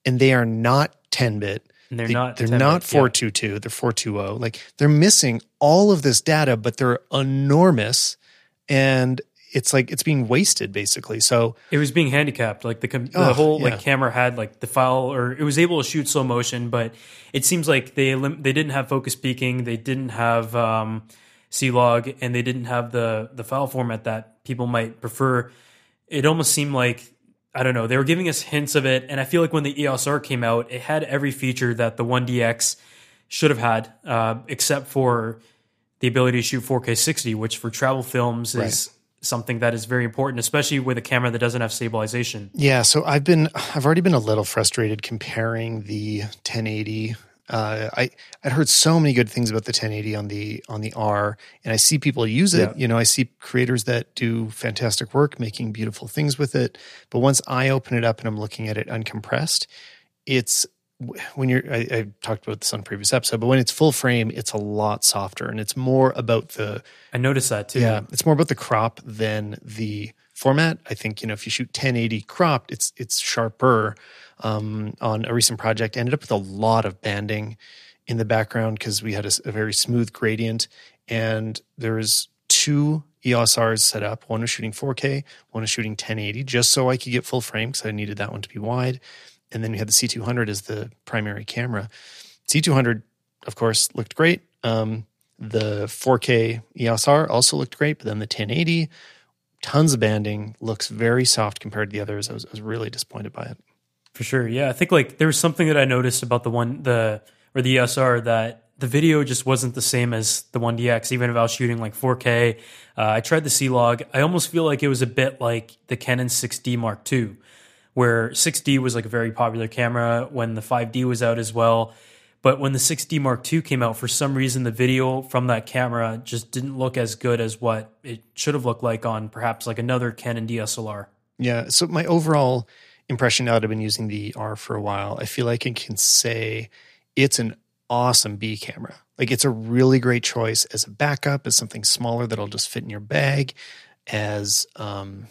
and they are not 10 bit. And they're They- not. They're 10-bit, not yeah. 422. They're 420. Like they're missing all of this data, but they're enormous, and it's like it's being wasted basically. So It was being handicapped. Like the com- the Oh, whole yeah. like camera had like the file, or it was able to shoot slow motion, but it seems like they elim- they didn't have focus peaking, they didn't have um, C log, and they didn't have the the file format that people might prefer. It almost seemed like I don't know. They were giving us hints of it, and I feel like when the EOS R came out, it had every feature that the 1DX should have had, uh, except for the ability to shoot 4K 60, which for travel films is something that is very important, especially with a camera that doesn't have stabilization. Yeah, so I've been I've already been a little frustrated comparing the 1080. Uh, I I'd heard so many good things about the 1080 on the on the R, and I see people use it. Yeah. You know, I see creators that do fantastic work making beautiful things with it. But once I open it up and I'm looking at it uncompressed, it's when you're I, I talked about this on a previous episode, but when it's full frame, it's a lot softer and it's more about the I noticed that too. yeah, it's more about the crop than the format. I think you know if you shoot 1080 cropped, it's it's sharper. Um, on a recent project, ended up with a lot of banding in the background because we had a very smooth gradient, and there was two EOS Rs set up. One was shooting 4K, one was shooting 1080, just so I could get full frame because I needed that one to be wide. And then we had the C200 as the primary camera. C200, of course, looked great. Um, the 4K EOS R also looked great, but then the 1080, tons of banding, looks very soft compared to the others. I was, I was really disappointed by it. For sure. Yeah. I think like there was something that I noticed about the one, the, or the ESR that the video just wasn't the same as the 1DX, even if I was shooting like 4K. Uh, I tried the C log. I almost feel like it was a bit like the Canon 6D Mark II, where 6D was like a very popular camera when the 5D was out as well. But when the 6D Mark II came out, for some reason, the video from that camera just didn't look as good as what it should have looked like on perhaps like another Canon DSLR. Yeah. So my overall impression now that I've been using the R for a while, I feel like I can say it's an awesome B camera. Like it's a really great choice as a backup, as something smaller that'll just fit in your bag, as um,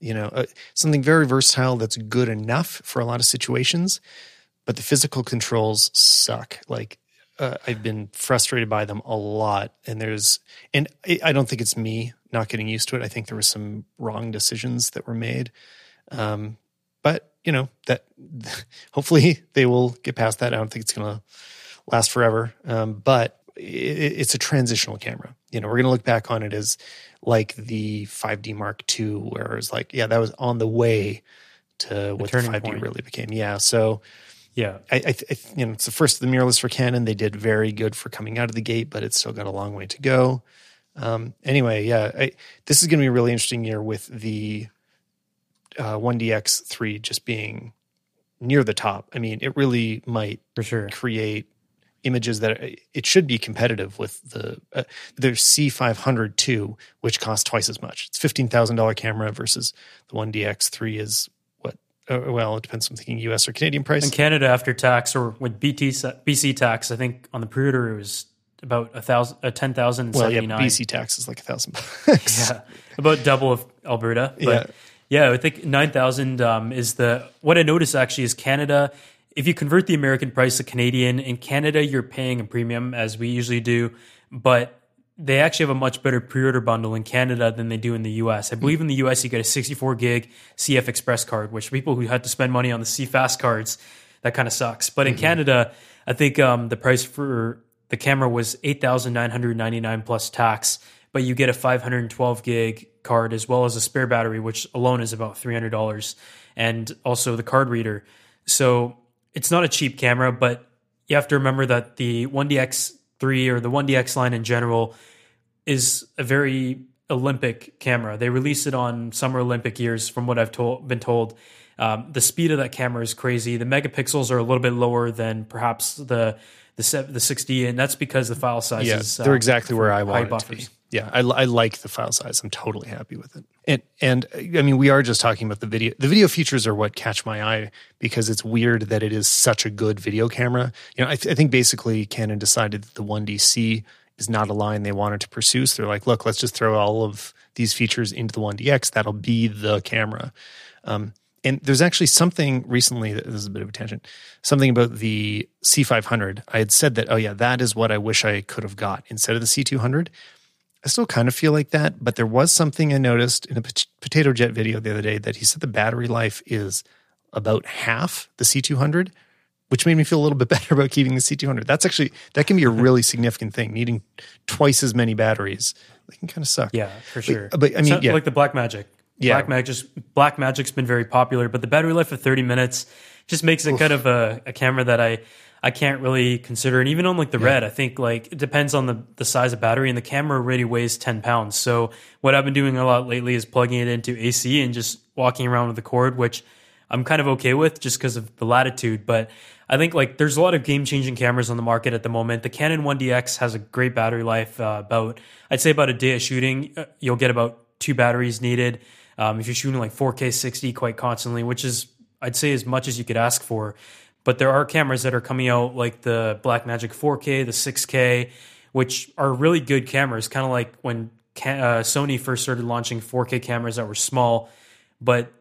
you know, uh, something very versatile that's good enough for a lot of situations. But the physical controls suck. Like uh, I've been frustrated by them a lot, and there's, and I, don't think it's me not getting used to it. I think there were some wrong decisions that were made. Um, but you know that *laughs* hopefully they will get past that. I don't think it's going to last forever. Um, but it, it's a transitional camera. You know, we're going to look back on it as like the 5D Mark II, where it's like, yeah, that was on the way to what the turning 5D point. really became. Yeah. So Yeah. I, I, I you know, it's the first of the mirrorless for Canon. They did very good for coming out of the gate, but it's still got a long way to go. Um, anyway, yeah, I, this is going to be a really interesting year with the uh, 1DX3 just being near the top. I mean, it really might For sure. create images that it should be competitive with the uh, there's C500 too, which costs twice as much. It's fifteen thousand dollar camera versus the one DX3 is what? Uh, well, it depends. I'm thinking U.S. or Canadian price. In Canada, after tax or with BT BC tax, I think on the pre-order it was about a thousand, a ten thousand. Well, yeah, BC tax is like a thousand bucks. *laughs* yeah, about double of Alberta. But yeah. Yeah, I think nine thousand um, is the what I noticed actually is Canada if you convert the American price to Canadian, in Canada, you're paying a premium as we usually do, but they actually have a much better pre-order bundle in Canada than they do in the US. I believe in the US you get a 64 gig CF Express card, which people who had to spend money on the CFast cards, that kind of sucks. But in mm-hmm. Canada, I think um, the price for the camera was 8,999 plus tax, but you get a 512 gig card as well as a spare battery, which alone is about $300, and also the card reader. So it's not a cheap camera, but you have to remember that the 1DX3 or the 1DX line in general is a very Olympic camera. They release it on Summer Olympic years, from what I've told, been told. Um, the speed of that camera is crazy. The megapixels are a little bit lower than perhaps the the the 60, and that's because the file sizes. Yeah, they're uh, exactly where I want it to be yeah, I, I like the file size. I'm totally happy with it. And and I mean, we are just talking about the video. The video features are what catch my eye because it's weird that it is such a good video camera. You know, I, th- I think basically Canon decided that the 1DC is not a line they wanted to pursue. So they're like, look, let's just throw all of these features into the 1DX. That'll be the camera. Um, and there's actually something recently, this is a bit of a tangent, something about the C500. I had said that, oh, yeah, that is what I wish I could have got instead of the C200. I still kind of feel like that, but there was something I noticed in a Potato Jet video the other day that he said the battery life is about half the C200, which made me feel a little bit *laughs* better about keeping the C200. That's actually that can be a really significant thing. Needing twice as many batteries, it can kind of suck. Yeah, for sure. But, but I mean, yeah. like the Blackmagic. Yeah, Blackmagic. Blackmagic's been very popular, but the battery life of 30 minutes just makes it Oof. kind of a, a camera that I I can't really consider. And even on like the yeah. red, I think like it depends on the, the size of battery and the camera already weighs 10 pounds. So what I've been doing a lot lately is plugging it into AC and just walking around with the cord, which I'm kind of okay with just because of the latitude. But I think like there's a lot of game changing cameras on the market at the moment. The Canon 1DX has a great battery life. Uh, about I'd say about a day of shooting, uh, you'll get about two batteries needed. Um, if you're shooting like 4K 60 quite constantly, which is I'd say as much as you could ask for. But there are cameras that are coming out like the Blackmagic 4K, the 6K, which are really good cameras. Kind of like when uh, Sony first started launching 4K cameras that were small, but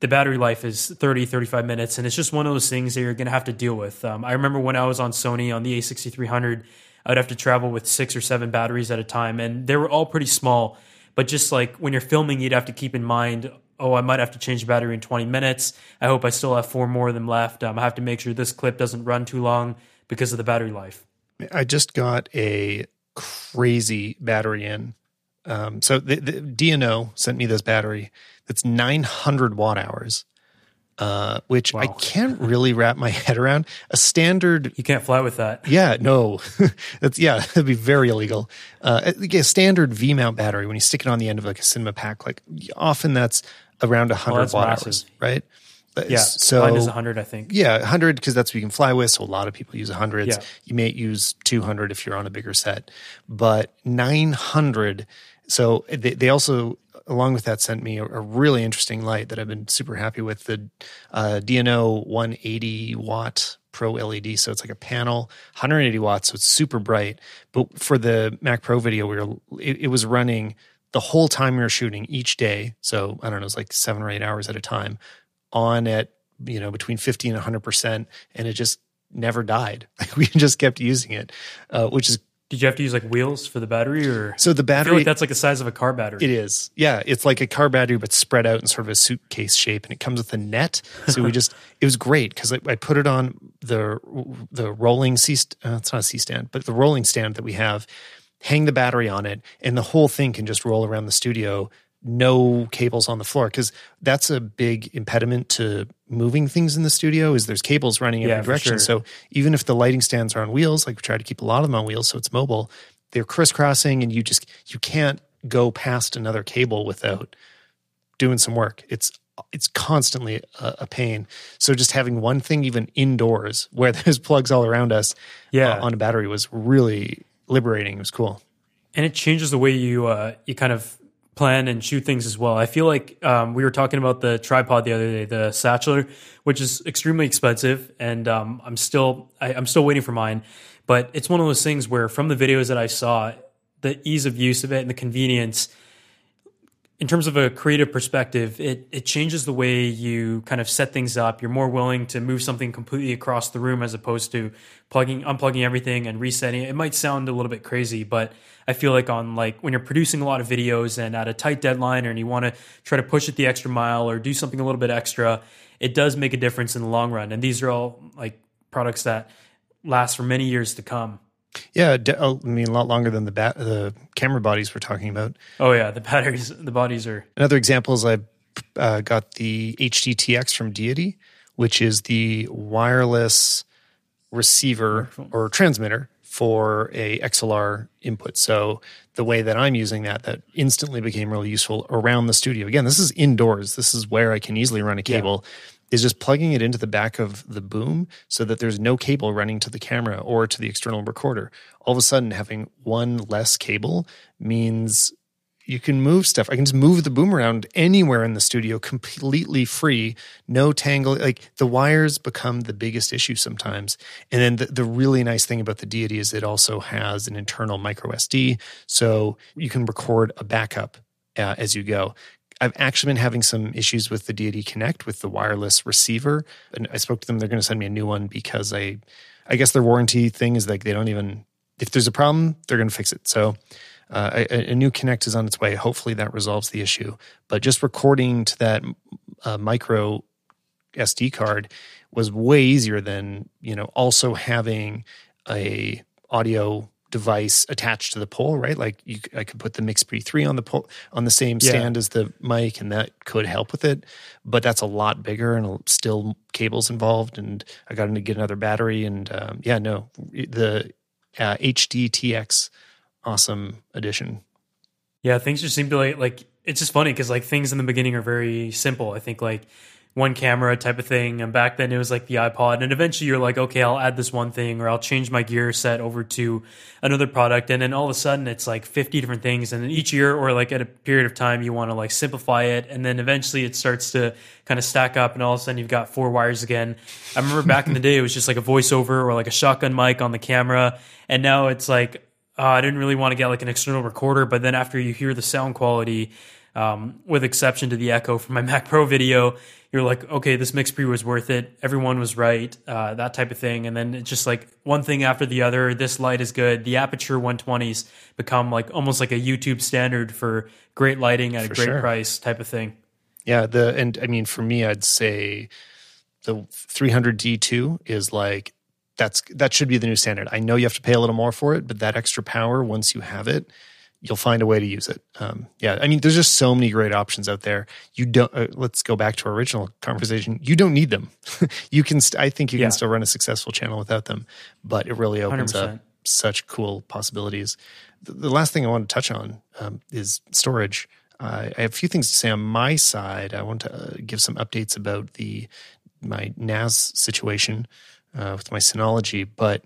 the battery life is 30, 35 minutes. And it's just one of those things that you're going to have to deal with. Um, I remember when I was on Sony on the A6300, I'd have to travel with six or seven batteries at a time. And they were all pretty small. But just like when you're filming, you'd have to keep in mind oh, I might have to change the battery in 20 minutes. I hope I still have four more of them left. Um, I have to make sure this clip doesn't run too long because of the battery life. I just got a crazy battery in. Um, so the, the D&O sent me this battery that's 900 watt hours uh, which wow. I can't really wrap my *laughs* head around. A standard, you can't fly with that. Yeah, no, *laughs* that's yeah, *laughs* that'd be very illegal. Uh, a standard V mount battery when you stick it on the end of like a cinema pack, like often that's around hundred watt massive. hours, right? Yeah, so mine is hundred, I think. Yeah, hundred because that's what you can fly with. So a lot of people use hundreds. Yeah. You may use two hundred if you're on a bigger set, but nine hundred. So they, they also along with that, sent me a, a, really interesting light that I've been super happy with the uh, D&O 180 watt Pro LED. So it's like a panel, 180 watts, so it's super bright. But for the Mac Pro video, we were it, it was running the whole time we were shooting each day. So I don't know, it's like seven or eight hours at a time on at you know between 50 and 100 percent, and it just never died. *laughs* Like we just kept using it, uh, which is did you have to use like wheels for the battery, or so the battery? like that's like the size of a car battery. It is, yeah. It's like a car battery, but spread out in sort of a suitcase shape, and it comes with a net. So we *laughs* just, it was great because I, I, put it on the the rolling C. Uh, it's not a C stand, but the rolling stand that we have. Hang the battery on it, and the whole thing can just roll around the studio no cables on the floor because that's a big impediment to moving things in the studio is there's cables running in yeah, every direction sure. so even if the lighting stands are on wheels like we try to keep a lot of them on wheels so it's mobile they're crisscrossing and you just you can't go past another cable without doing some work it's it's constantly a, a pain. So just having one thing even indoors where *laughs* there's plugs all around us, Yeah. uh, on a battery was really liberating. It was cool. and it changes the way you uh, you kind of plan and shoot things as well. I feel like um, we were talking about the tripod the other day, the Sachtler, which is extremely expensive, and um, I'm still I, I'm still waiting for mine. But it's one of those things where from the videos that I saw, the ease of use of it and the convenience. In terms of a creative perspective, it it changes the way you kind of set things up. You're more willing to move something completely across the room as opposed to plugging unplugging everything and resetting it. It might sound a little bit crazy, but I feel like on like when you're producing a lot of videos and at a tight deadline and you want to try to push it the extra mile or do something a little bit extra, it does make a difference in the long run. And these are all like products that last for many years to come. Yeah, oh, I mean a lot longer than the bat, the camera bodies we're talking about. Oh yeah, the batteries, the bodies are Another example is I uh, got the HDTX from Deity, which is the wireless receiver or transmitter for a XLR input. So the way that I'm using that, that instantly became really useful around the studio. Again, this is indoors. This is where I can easily run a cable. Is just plugging it into the back of the boom so that there's no cable running to the camera or to the external recorder. All of a sudden, having one less cable means you can move stuff. I can just move the boom around anywhere in the studio completely free, no tangle. Like the wires become the biggest issue sometimes. And then the, the really nice thing about the Deity is it also has an internal micro SD. So you can record a backup uh, as you go. I've actually been having some issues with the Deity Connect with the wireless receiver. And I spoke to them. They're going to send me a new one because I, I guess their warranty thing is like they don't even, if there's a problem, they're going to fix it. So uh, a, a new Connect is on its way. Hopefully that resolves the issue. But just recording to that uh, micro SD card was way easier than you know also having a audio device attached to the pole, right? Like you, I could put the MixPre three on the pole on the same Yeah. stand as the mic, and that could help with it. But that's a lot bigger, and still cables involved. And I got to get another battery, and um, yeah, no, the uh, HDTX, awesome addition. Yeah, things just seem to like like it's just funny because like things in the beginning are very simple. I think like one camera type of thing, and back then it was like the iPod, and eventually you're like, okay, I'll add this one thing, or I'll change my gear set over to another product, and then all of a sudden it's like 50 different things, and then each year or like at a period of time you want to like simplify it, and then eventually it starts to kind of stack up, and all of a sudden you've got four wires again. I remember back in the day it was just like a voiceover or like a shotgun mic on the camera, and now it's like uh, I didn't really want to get like an external recorder, but then after you hear the sound quality, um, with exception to the echo from my *laughs* Mac Pro video, you're like, okay, this mix pre was worth it. Everyone was right, uh, that type of thing. And then it's just like one thing after the other. This light is good. The Aputure 120s become like almost like a YouTube standard for great lighting at a great sure. price type of thing. Yeah, the and I mean for me, I'd say the 300D2 is like that's that should be the new standard. I know you have to pay a little more for it, but that extra power once you have it, you'll find a way to use it. Um, yeah, I mean, there's just so many great options out there. You don't. Uh, let's go back to our original conversation. You don't need them. *laughs* you can. St- I think you Yeah. can still run a successful channel without them, but it really opens up 100%. such cool possibilities. The, the last thing I want to touch on um, is storage. Uh, I have a few things to say on my side. I want to uh, give some updates about the my NAS situation uh, with my Synology. But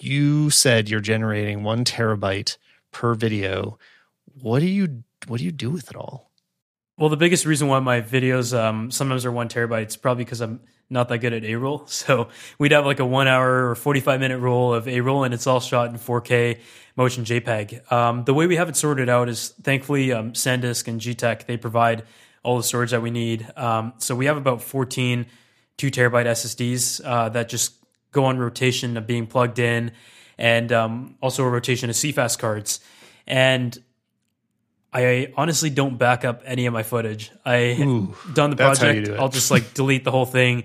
you said you're generating one terabyte per video. What do you what do you do with it all? Well, the biggest reason why my videos um, sometimes are one terabyte is probably because I'm not that good at A roll. *laughs* So we'd have like a one hour or 45 minute roll of A roll, and it's all shot in 4K motion JPEG. Um, the way we have it sorted out is thankfully um, SanDisk and GTech, they provide all the storage that we need. Um, so we have about 14 two terabyte SSDs uh, that just go on rotation of being plugged in, and um, also a rotation of CFast cards. And I honestly don't back up any of my footage. I done the that's how you project. do. I'll just like *laughs* delete the whole thing.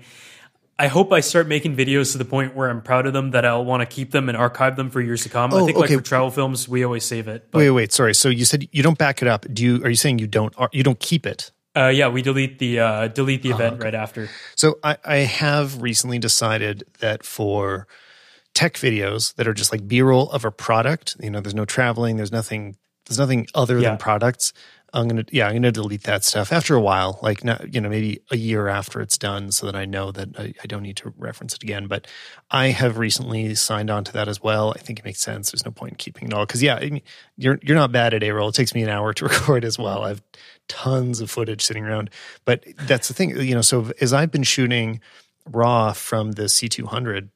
I hope I start making videos to the point where I'm proud of them that I'll want to keep them and archive them for years to come. I Oh, think okay. like for travel films, we always save it. But Wait, wait, sorry. So you said you don't back it up. Do you? Are you saying you don't? You don't keep it? uh, yeah, we delete the uh, delete the event right after. So I, I have recently decided that for tech videos that are just like B-roll of a product, you know, there's no traveling, there's nothing, there's nothing other Yeah. than products. I'm gonna yeah, I'm gonna delete that stuff after a while, like not you know maybe a year after it's done, so that I know that I, I, don't need to reference it again. But I have recently signed on to that as well. I think it makes sense. There's no point in keeping it all because yeah, I mean, you're you're not bad at A roll. It takes me an hour to *laughs* record as well. I have tons of footage sitting around, but that's the thing, you know. So as I've been shooting raw from the C200,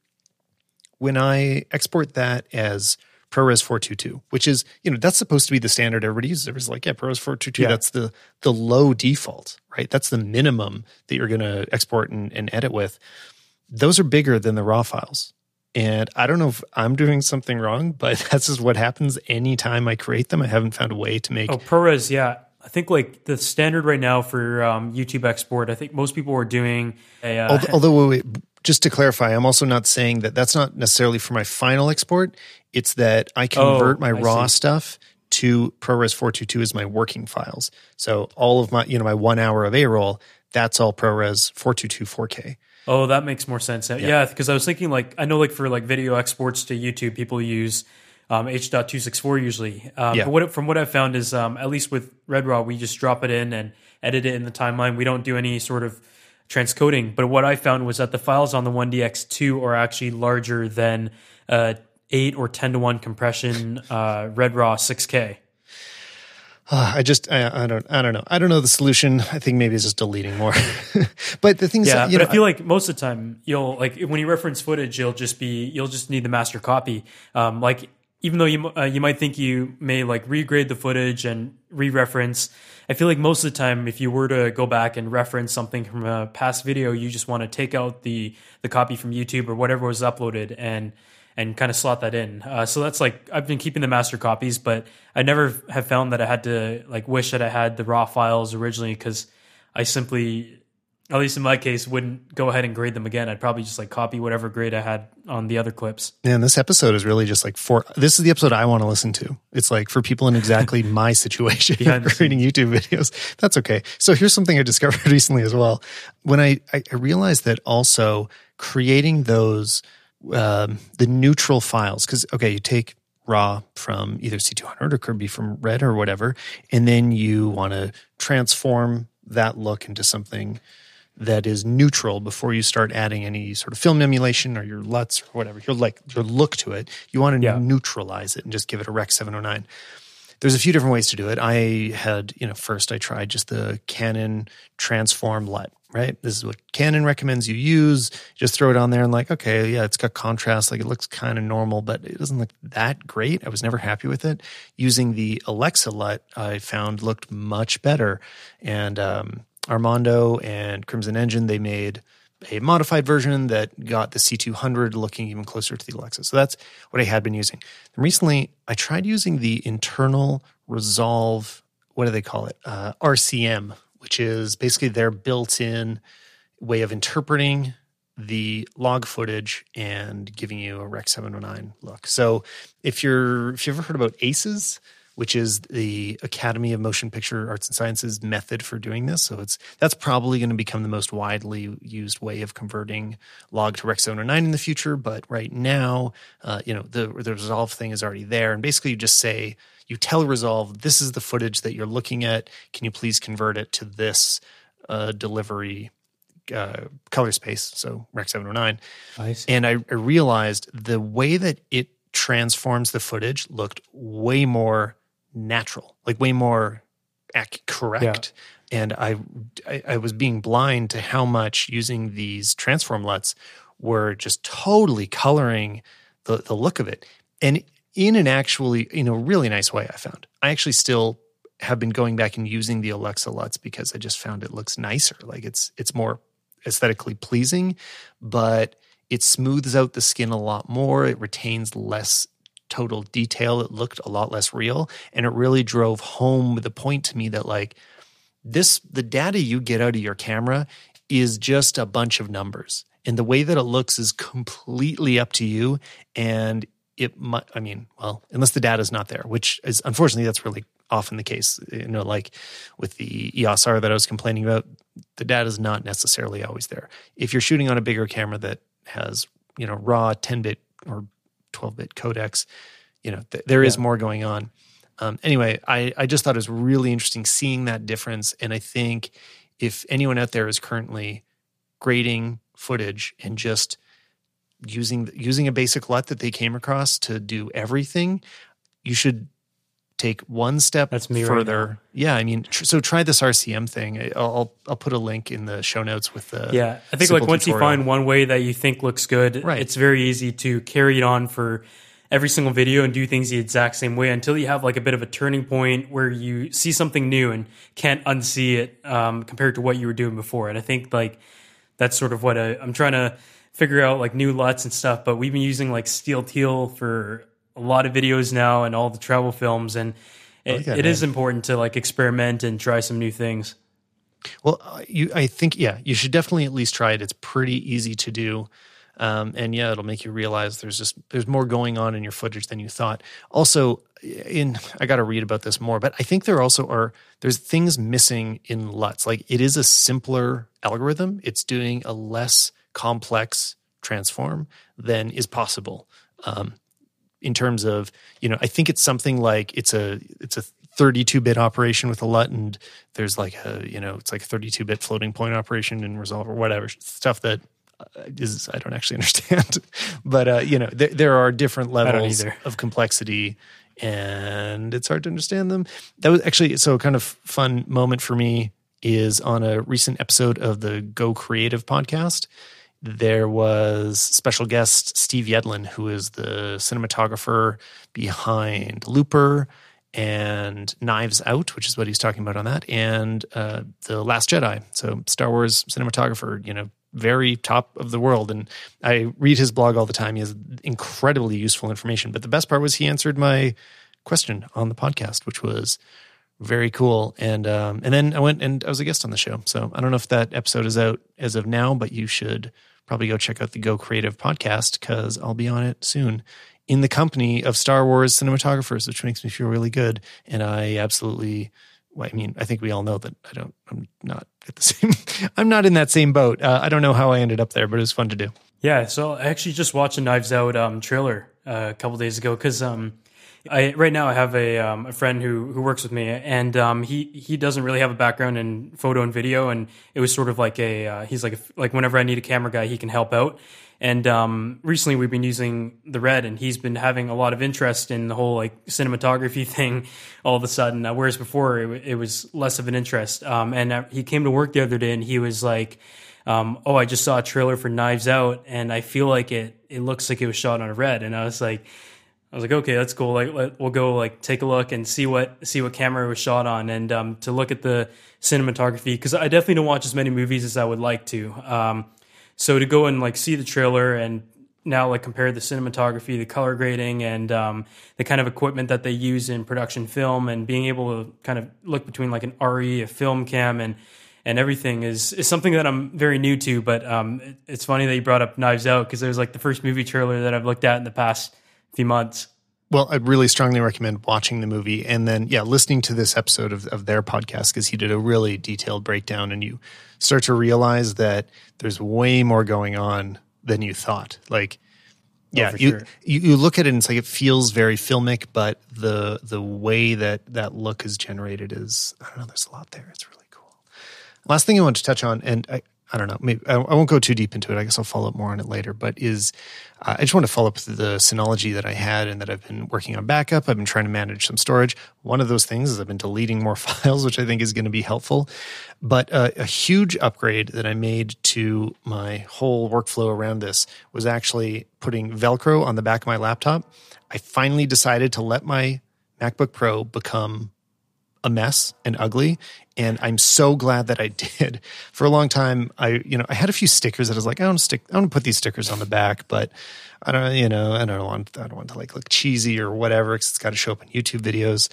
when I export that as ProRes 422, which is, you know, that's supposed to be the standard everybody uses. Everybody's like, yeah, ProRes 422, yeah. that's the the low default, right? That's the minimum that you're going to export and, and edit with. Those are bigger than the raw files. And I don't know if I'm doing something wrong, *laughs* but that's just what happens anytime I create them. I haven't found a way to make. Oh, ProRes, yeah. I think like the standard right now for um, YouTube export, I think most people are doing a. Uh, although, although wait, just to clarify, I'm also not saying that that's not necessarily for my final export. It's that I convert oh, my I raw see. stuff to ProRes 422 as my working files. So all of my, you know, my one hour of A roll, that's all ProRes 422 4K. Oh, that makes more sense. Yeah, because yeah, I was thinking like I know like for like video exports to YouTube, people use um, H.264 usually. Um, yeah. But what, from what I've found is um, at least with RedRaw, we just drop it in and edit it in the timeline. We don't do any sort of transcoding. But what I found was that the files on the 1DX2 are actually larger than uh, 8 or 10 to 1 compression uh, RedRaw 6K. Uh, I just I, I, don't I don't know I don't know the solution. I think maybe it's just deleting more. *laughs* but the thing is, yeah. That, but know, I feel like most of the time you'll like when you reference footage, you'll just be you'll just need the master copy. Um, like even though you uh, you might think you may like regrade the footage and re-reference, I feel like most of the time, if you were to go back and reference something from a past video, you just want to take out the the copy from YouTube or whatever was uploaded and and kind of slot that in. Uh, so that's like I've been keeping the master copies, but I never have found that I had to like wish that I had the raw files originally because I simply at least in my case, wouldn't go ahead and grade them again. I'd probably just like copy whatever grade I had on the other clips. And this episode is really just like for this is the episode I want to listen to. It's like for people in exactly *laughs* my situation *laughs* creating YouTube videos. That's okay. So here's something I discovered *laughs* recently as well. When I, I realized that also creating those um, the neutral files, because okay, you take raw from either C200 or could be from Red or whatever, and then you want to transform that look into something that is neutral before you start adding any sort of film emulation or your LUTs or whatever, your like your look to it. You want to yeah. neutralize it and just give it a Rec 709. There's a few different ways to do it. I had, you know, first I tried just the Canon Transform LUT, right? This is what Canon recommends you use. Just throw it on there and like, okay, yeah, it's got contrast, like it looks kind of normal, but it doesn't look that great. I was never happy with it. Using the Alexa LUT, I found looked much better. And um, Armando and Crimson Engine, they made a modified version that got the C200 looking even closer to the Alexa. So that's what I had been using. And recently, I tried using the internal resolve, what do they call it? Uh, RCM, which is basically their built in way of interpreting the log footage and giving you a Rec 709 look. So if you're if you've ever heard about ACES, which is the Academy of Motion Picture Arts and Sciences method for doing this. So it's that's probably going to become the most widely used way of converting log to Rec 709 in the future. But right now, uh, you know, the the Resolve thing is already there, and basically you just say you tell Resolve this is the footage that you're looking at. Can you please convert it to this uh, delivery uh, color space, so Rec 709. I and I, I, realized the way that it transforms the footage looked way more natural, like way more ac- correct. Yeah. And I, I, I was being blind to how much using these transform LUTs were just totally coloring the, the look of it. And in an actually, in a really nice way, I found. I actually still have been going back and using the Alexa LUTs because I just found it looks nicer. Like it's it's more aesthetically pleasing, but it smooths out the skin a lot more. It retains less total detail. It looked a lot less real. And it really drove home the point to me that, like, this, the data you get out of your camera is just a bunch of numbers. And the way that it looks is completely up to you. And it might, I mean, well, unless the data is not there, which is unfortunately, that's really often the case. You know, like with the EOS R that I was complaining about, the data is not necessarily always there. If you're shooting on a bigger camera that has, you know, raw 10 bit or 12 bit codecs. You know, th- there yeah. is more going on. Um, anyway, I, I just thought it was really interesting seeing that difference. And I think if anyone out there is currently grading footage and just using using a basic LUT that they came across to do everything, you should take one step That's me right further. now. yeah, I mean, tr- so try this RCM thing. I'll I'll put a link in the show notes with the Yeah, I think like once you find one way that you think looks good, Right. it's very easy to carry it on for every single video and do things the exact same way until you have like a bit of a turning point where you see something new and can't unsee it um, compared to what you were doing before. And I think like that's sort of what I, I'm trying to figure out like new LUTs and stuff. But we've been using like Steel Teal for a lot of videos now and all the travel films and. It, like that it is important to like experiment and try some new things. Well, uh, you, I think, yeah, you should definitely at least try it. It's pretty easy to do. Um, and yeah, it'll make you realize there's just, there's more going on in your footage than you thought. Also, in, I got to read about this more, but I think there also are, there's things missing in LUTs. Like it is a simpler algorithm. It's doing a less complex transform than is possible. Um, in terms of you know i think it's something like it's a it's a 32 bit operation with a LUT and there's like a you know it's like a 32 bit floating point operation in resolve or whatever stuff that uh, i don't actually *laughs* understand. But uh you know there, there are different levels of complexity and it's hard to understand them. That was actually so kind of fun moment for me is on a recent episode of the go creative podcast there was special guest Steve Yedlin, who is the cinematographer behind Looper and Knives Out, which is what he's talking about on that, and uh, The Last Jedi. So Star Wars cinematographer, you know, very top of the world. And I read his blog all the time. He has incredibly useful information. But the best part was he answered my question on the podcast, which was very cool. And um, and then I went and I was a guest on the show. So I don't know if that episode is out as of now, but you should probably go check out the Go Creative podcast because I'll be on it soon in the company of Star Wars cinematographers, which makes me feel really good. And I absolutely, well, I mean, I think we all know that I don't, I'm not at the *laughs* same, I'm not in that same boat. Uh, I don't know how I ended up there, but it was fun to do. Yeah, so I actually just watched a Knives Out um, trailer uh, a couple days ago because um, I right now I have a um, a friend who who works with me, and um, he he doesn't really have a background in photo and video, and it was sort of like a uh, he's like a, like whenever I need a camera guy, he can help out. And um, recently, we've been using the red, and he's been having a lot of interest in the whole like cinematography *laughs* thing. All of a sudden, uh, whereas before it, it was less of an interest. Um, and uh, he came to work the other day, and he was like, um, "Oh, I just saw a trailer for Knives Out, and I feel like it it looks like it was shot on a red." And I was like, I was like, okay, that's cool. Like, let, we'll go like take a look and see what see what camera it was shot on, and um, to look at the cinematography because I definitely don't watch as many movies as I would like to. Um, so to go and like see the trailer and now like compare the cinematography, the color grading, and um, the kind of equipment that they use in production film, and being able to kind of look between like an ARRI, a film cam, and and everything is is something that I'm very new to. But um, it, it's funny that you brought up Knives Out because it was like the first movie trailer that I've looked at in the past few months. Well, I really strongly recommend watching the movie and then, yeah, listening to this episode of, of their podcast because he did a really detailed breakdown and you start to realize that there's way more going on than you thought. Like, oh, yeah, for you, sure. you you look at it and it's like it feels very filmic, but the the way that that look is generated is I don't know. There's a lot there. It's really cool. Last thing I want to touch on, and I, I don't know, maybe I, won't go too deep into it. I guess I'll follow up more on it later. But is uh, I just want to follow up the Synology that I had and that I've been working on backup. I've been trying to manage some storage. One of those things is I've been deleting more *laughs* files, which I think is going to be helpful. But uh, a huge upgrade that I made to my whole workflow around this was actually putting Velcro on the back of my laptop. I finally decided to let my MacBook Pro become a mess and ugly and i'm so glad that i *laughs* did for a long time i you know i had a few stickers that i was like i don't stick i don't put these stickers on the back but i don't you know i don't want i don't want to like look cheesy or whatever because it's got to show up in youtube videos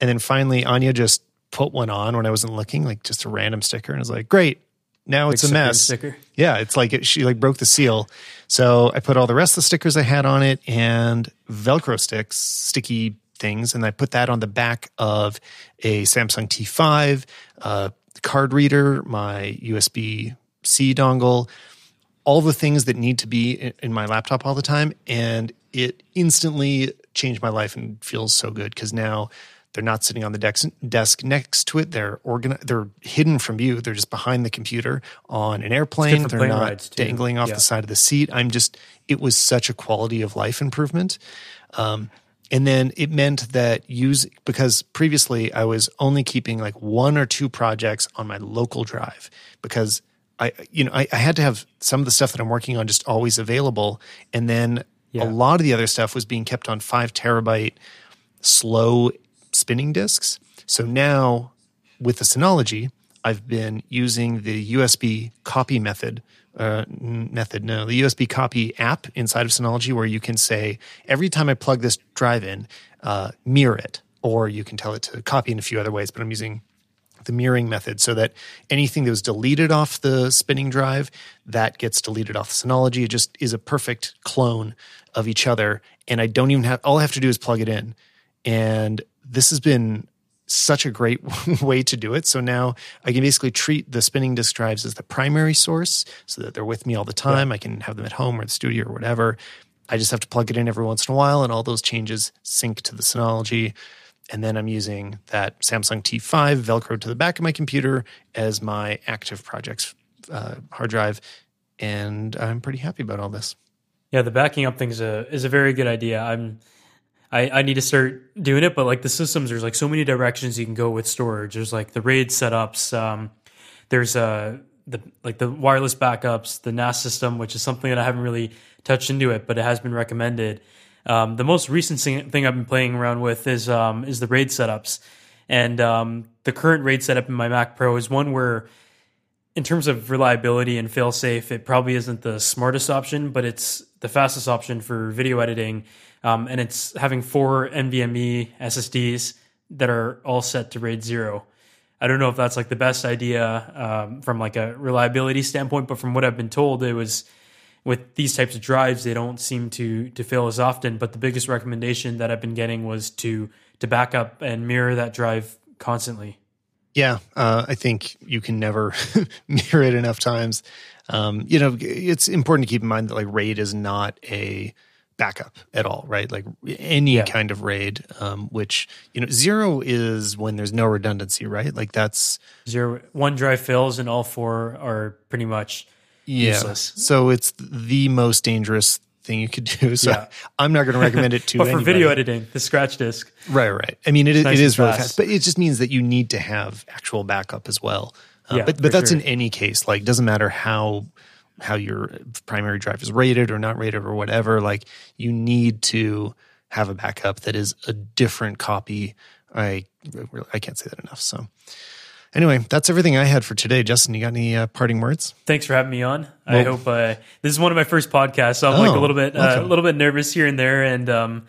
and then finally anya just put one on when i wasn't looking like just a random sticker and i was like great now it's a mess sticker. yeah, it's like it, she like broke the seal. So I put all the rest of the stickers I had on it and Velcro sticks, sticky things, and I put that on the back of a Samsung T5, uh, card reader, my USB C dongle, all the things that need to be in, in my laptop all the time, and it instantly changed my life and feels so good because now They're not sitting on the desk, desk next to it. They're organ- They're hidden from view. They're just behind the computer on an airplane. They're plane not dangling off Yeah. the side of the seat. I'm just. It was such a quality of life improvement. Um, and then it meant that use because previously I was only keeping like one or two projects on my local drive because I you know I, I had to have some of the stuff that I'm working on just always available, and then Yeah. a lot of the other stuff was being kept on five terabyte slow spinning disks. So now with the Synology, I've been using the USB copy method. Uh, method no the USB copy app inside of Synology where you can say every time I plug this drive in, uh, mirror it, or you can tell it to copy in a few other ways. But I'm using the mirroring method so that anything that was deleted off the spinning drive that gets deleted off the Synology. It just is a perfect clone of each other, and I don't even have all I have to do is plug it in, and this has been such a great *laughs* way to do it. So now I can basically treat the spinning disk drives as the primary source so that they're with me all the time. I can have them at home or the studio or whatever. I just have to plug it in every once in a while, and all those changes sync to the Synology. And then I'm using that Samsung T5 Velcro to the back of my computer as my active projects uh, hard drive. And I'm pretty happy about all this. Yeah, the backing up thing is a is a very good idea. I'm I, I need to start doing it, but like the systems, there's like so many directions you can go with storage. There's like the RAID setups. Um, there's uh the like the wireless backups, the NAS system, which is something that I haven't really touched into it, but it has been recommended. Um, the most recent thing, I've been playing around with is um, is the RAID setups, and um, the current RAID setup in my Mac Pro is one where in terms of reliability and fail safe, it probably isn't the smartest option, but it's the fastest option for video editing. Um, and it's having four NVMe SSDs that are all set to RAID zero. I don't know if that's like the best idea um, from like a reliability standpoint, but from what I've been told, it was with these types of drives, they don't seem to to fail as often. But the biggest recommendation that I've been getting was to to back up and mirror that drive constantly. Yeah, uh, I think you can never *laughs* mirror it enough times. Um, you know, it's important to keep in mind that like RAID is not a backup at all, right? Like any Yeah. kind of RAID, um, which you know, zero is when there's no redundancy, right? Like that's Zero one drive fails and all four are pretty much yeah. Useless. So it's the most dangerous thing you could *laughs* do. So Yeah. I'm not going to recommend it *laughs* to but for anybody. video editing, the scratch disk. Right, right. I mean, it, nice it is really fast. fast, but it just means that you need to have actual backup as well. Uh, Yeah, but but that's sure. in any case. Like, doesn't matter how how your primary drive is rated or not rated or whatever. Like, you need to have a backup that is a different copy. I I can't say that enough. So. Anyway, that's everything I had for today. Justin, you got any uh, parting words? Thanks for having me on. I hope uh, this is one of my first podcasts, so I'm like Oh, a little bit uh, a little bit nervous here and there, and um,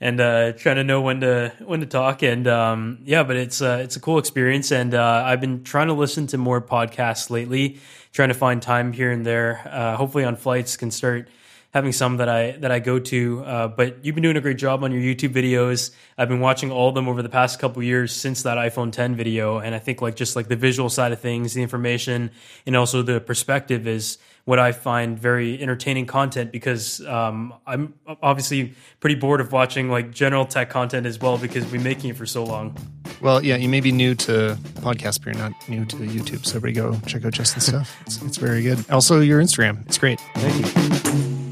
and uh, trying to know when to when to talk. And um, yeah, but it's uh, it's a cool experience, and uh, I've been trying to listen to more podcasts lately, trying to find time here and there. Uh, hopefully, on flights, can start having some that I that I go to. Uh, but you've been doing a great job on your YouTube videos. I've been watching all of them over the past couple years since that iPhone 10 video, and I think like just like the visual side of things, the information, and also the perspective is what I find very entertaining content because um, I'm obviously pretty bored of watching like general tech content as well because we've been making it for so long. Well, yeah, you may be new to podcast, but you're not new to YouTube. So everybody go check out Justin's stuff. It's, it's very good. Also, your Instagram. It's great. Thank you.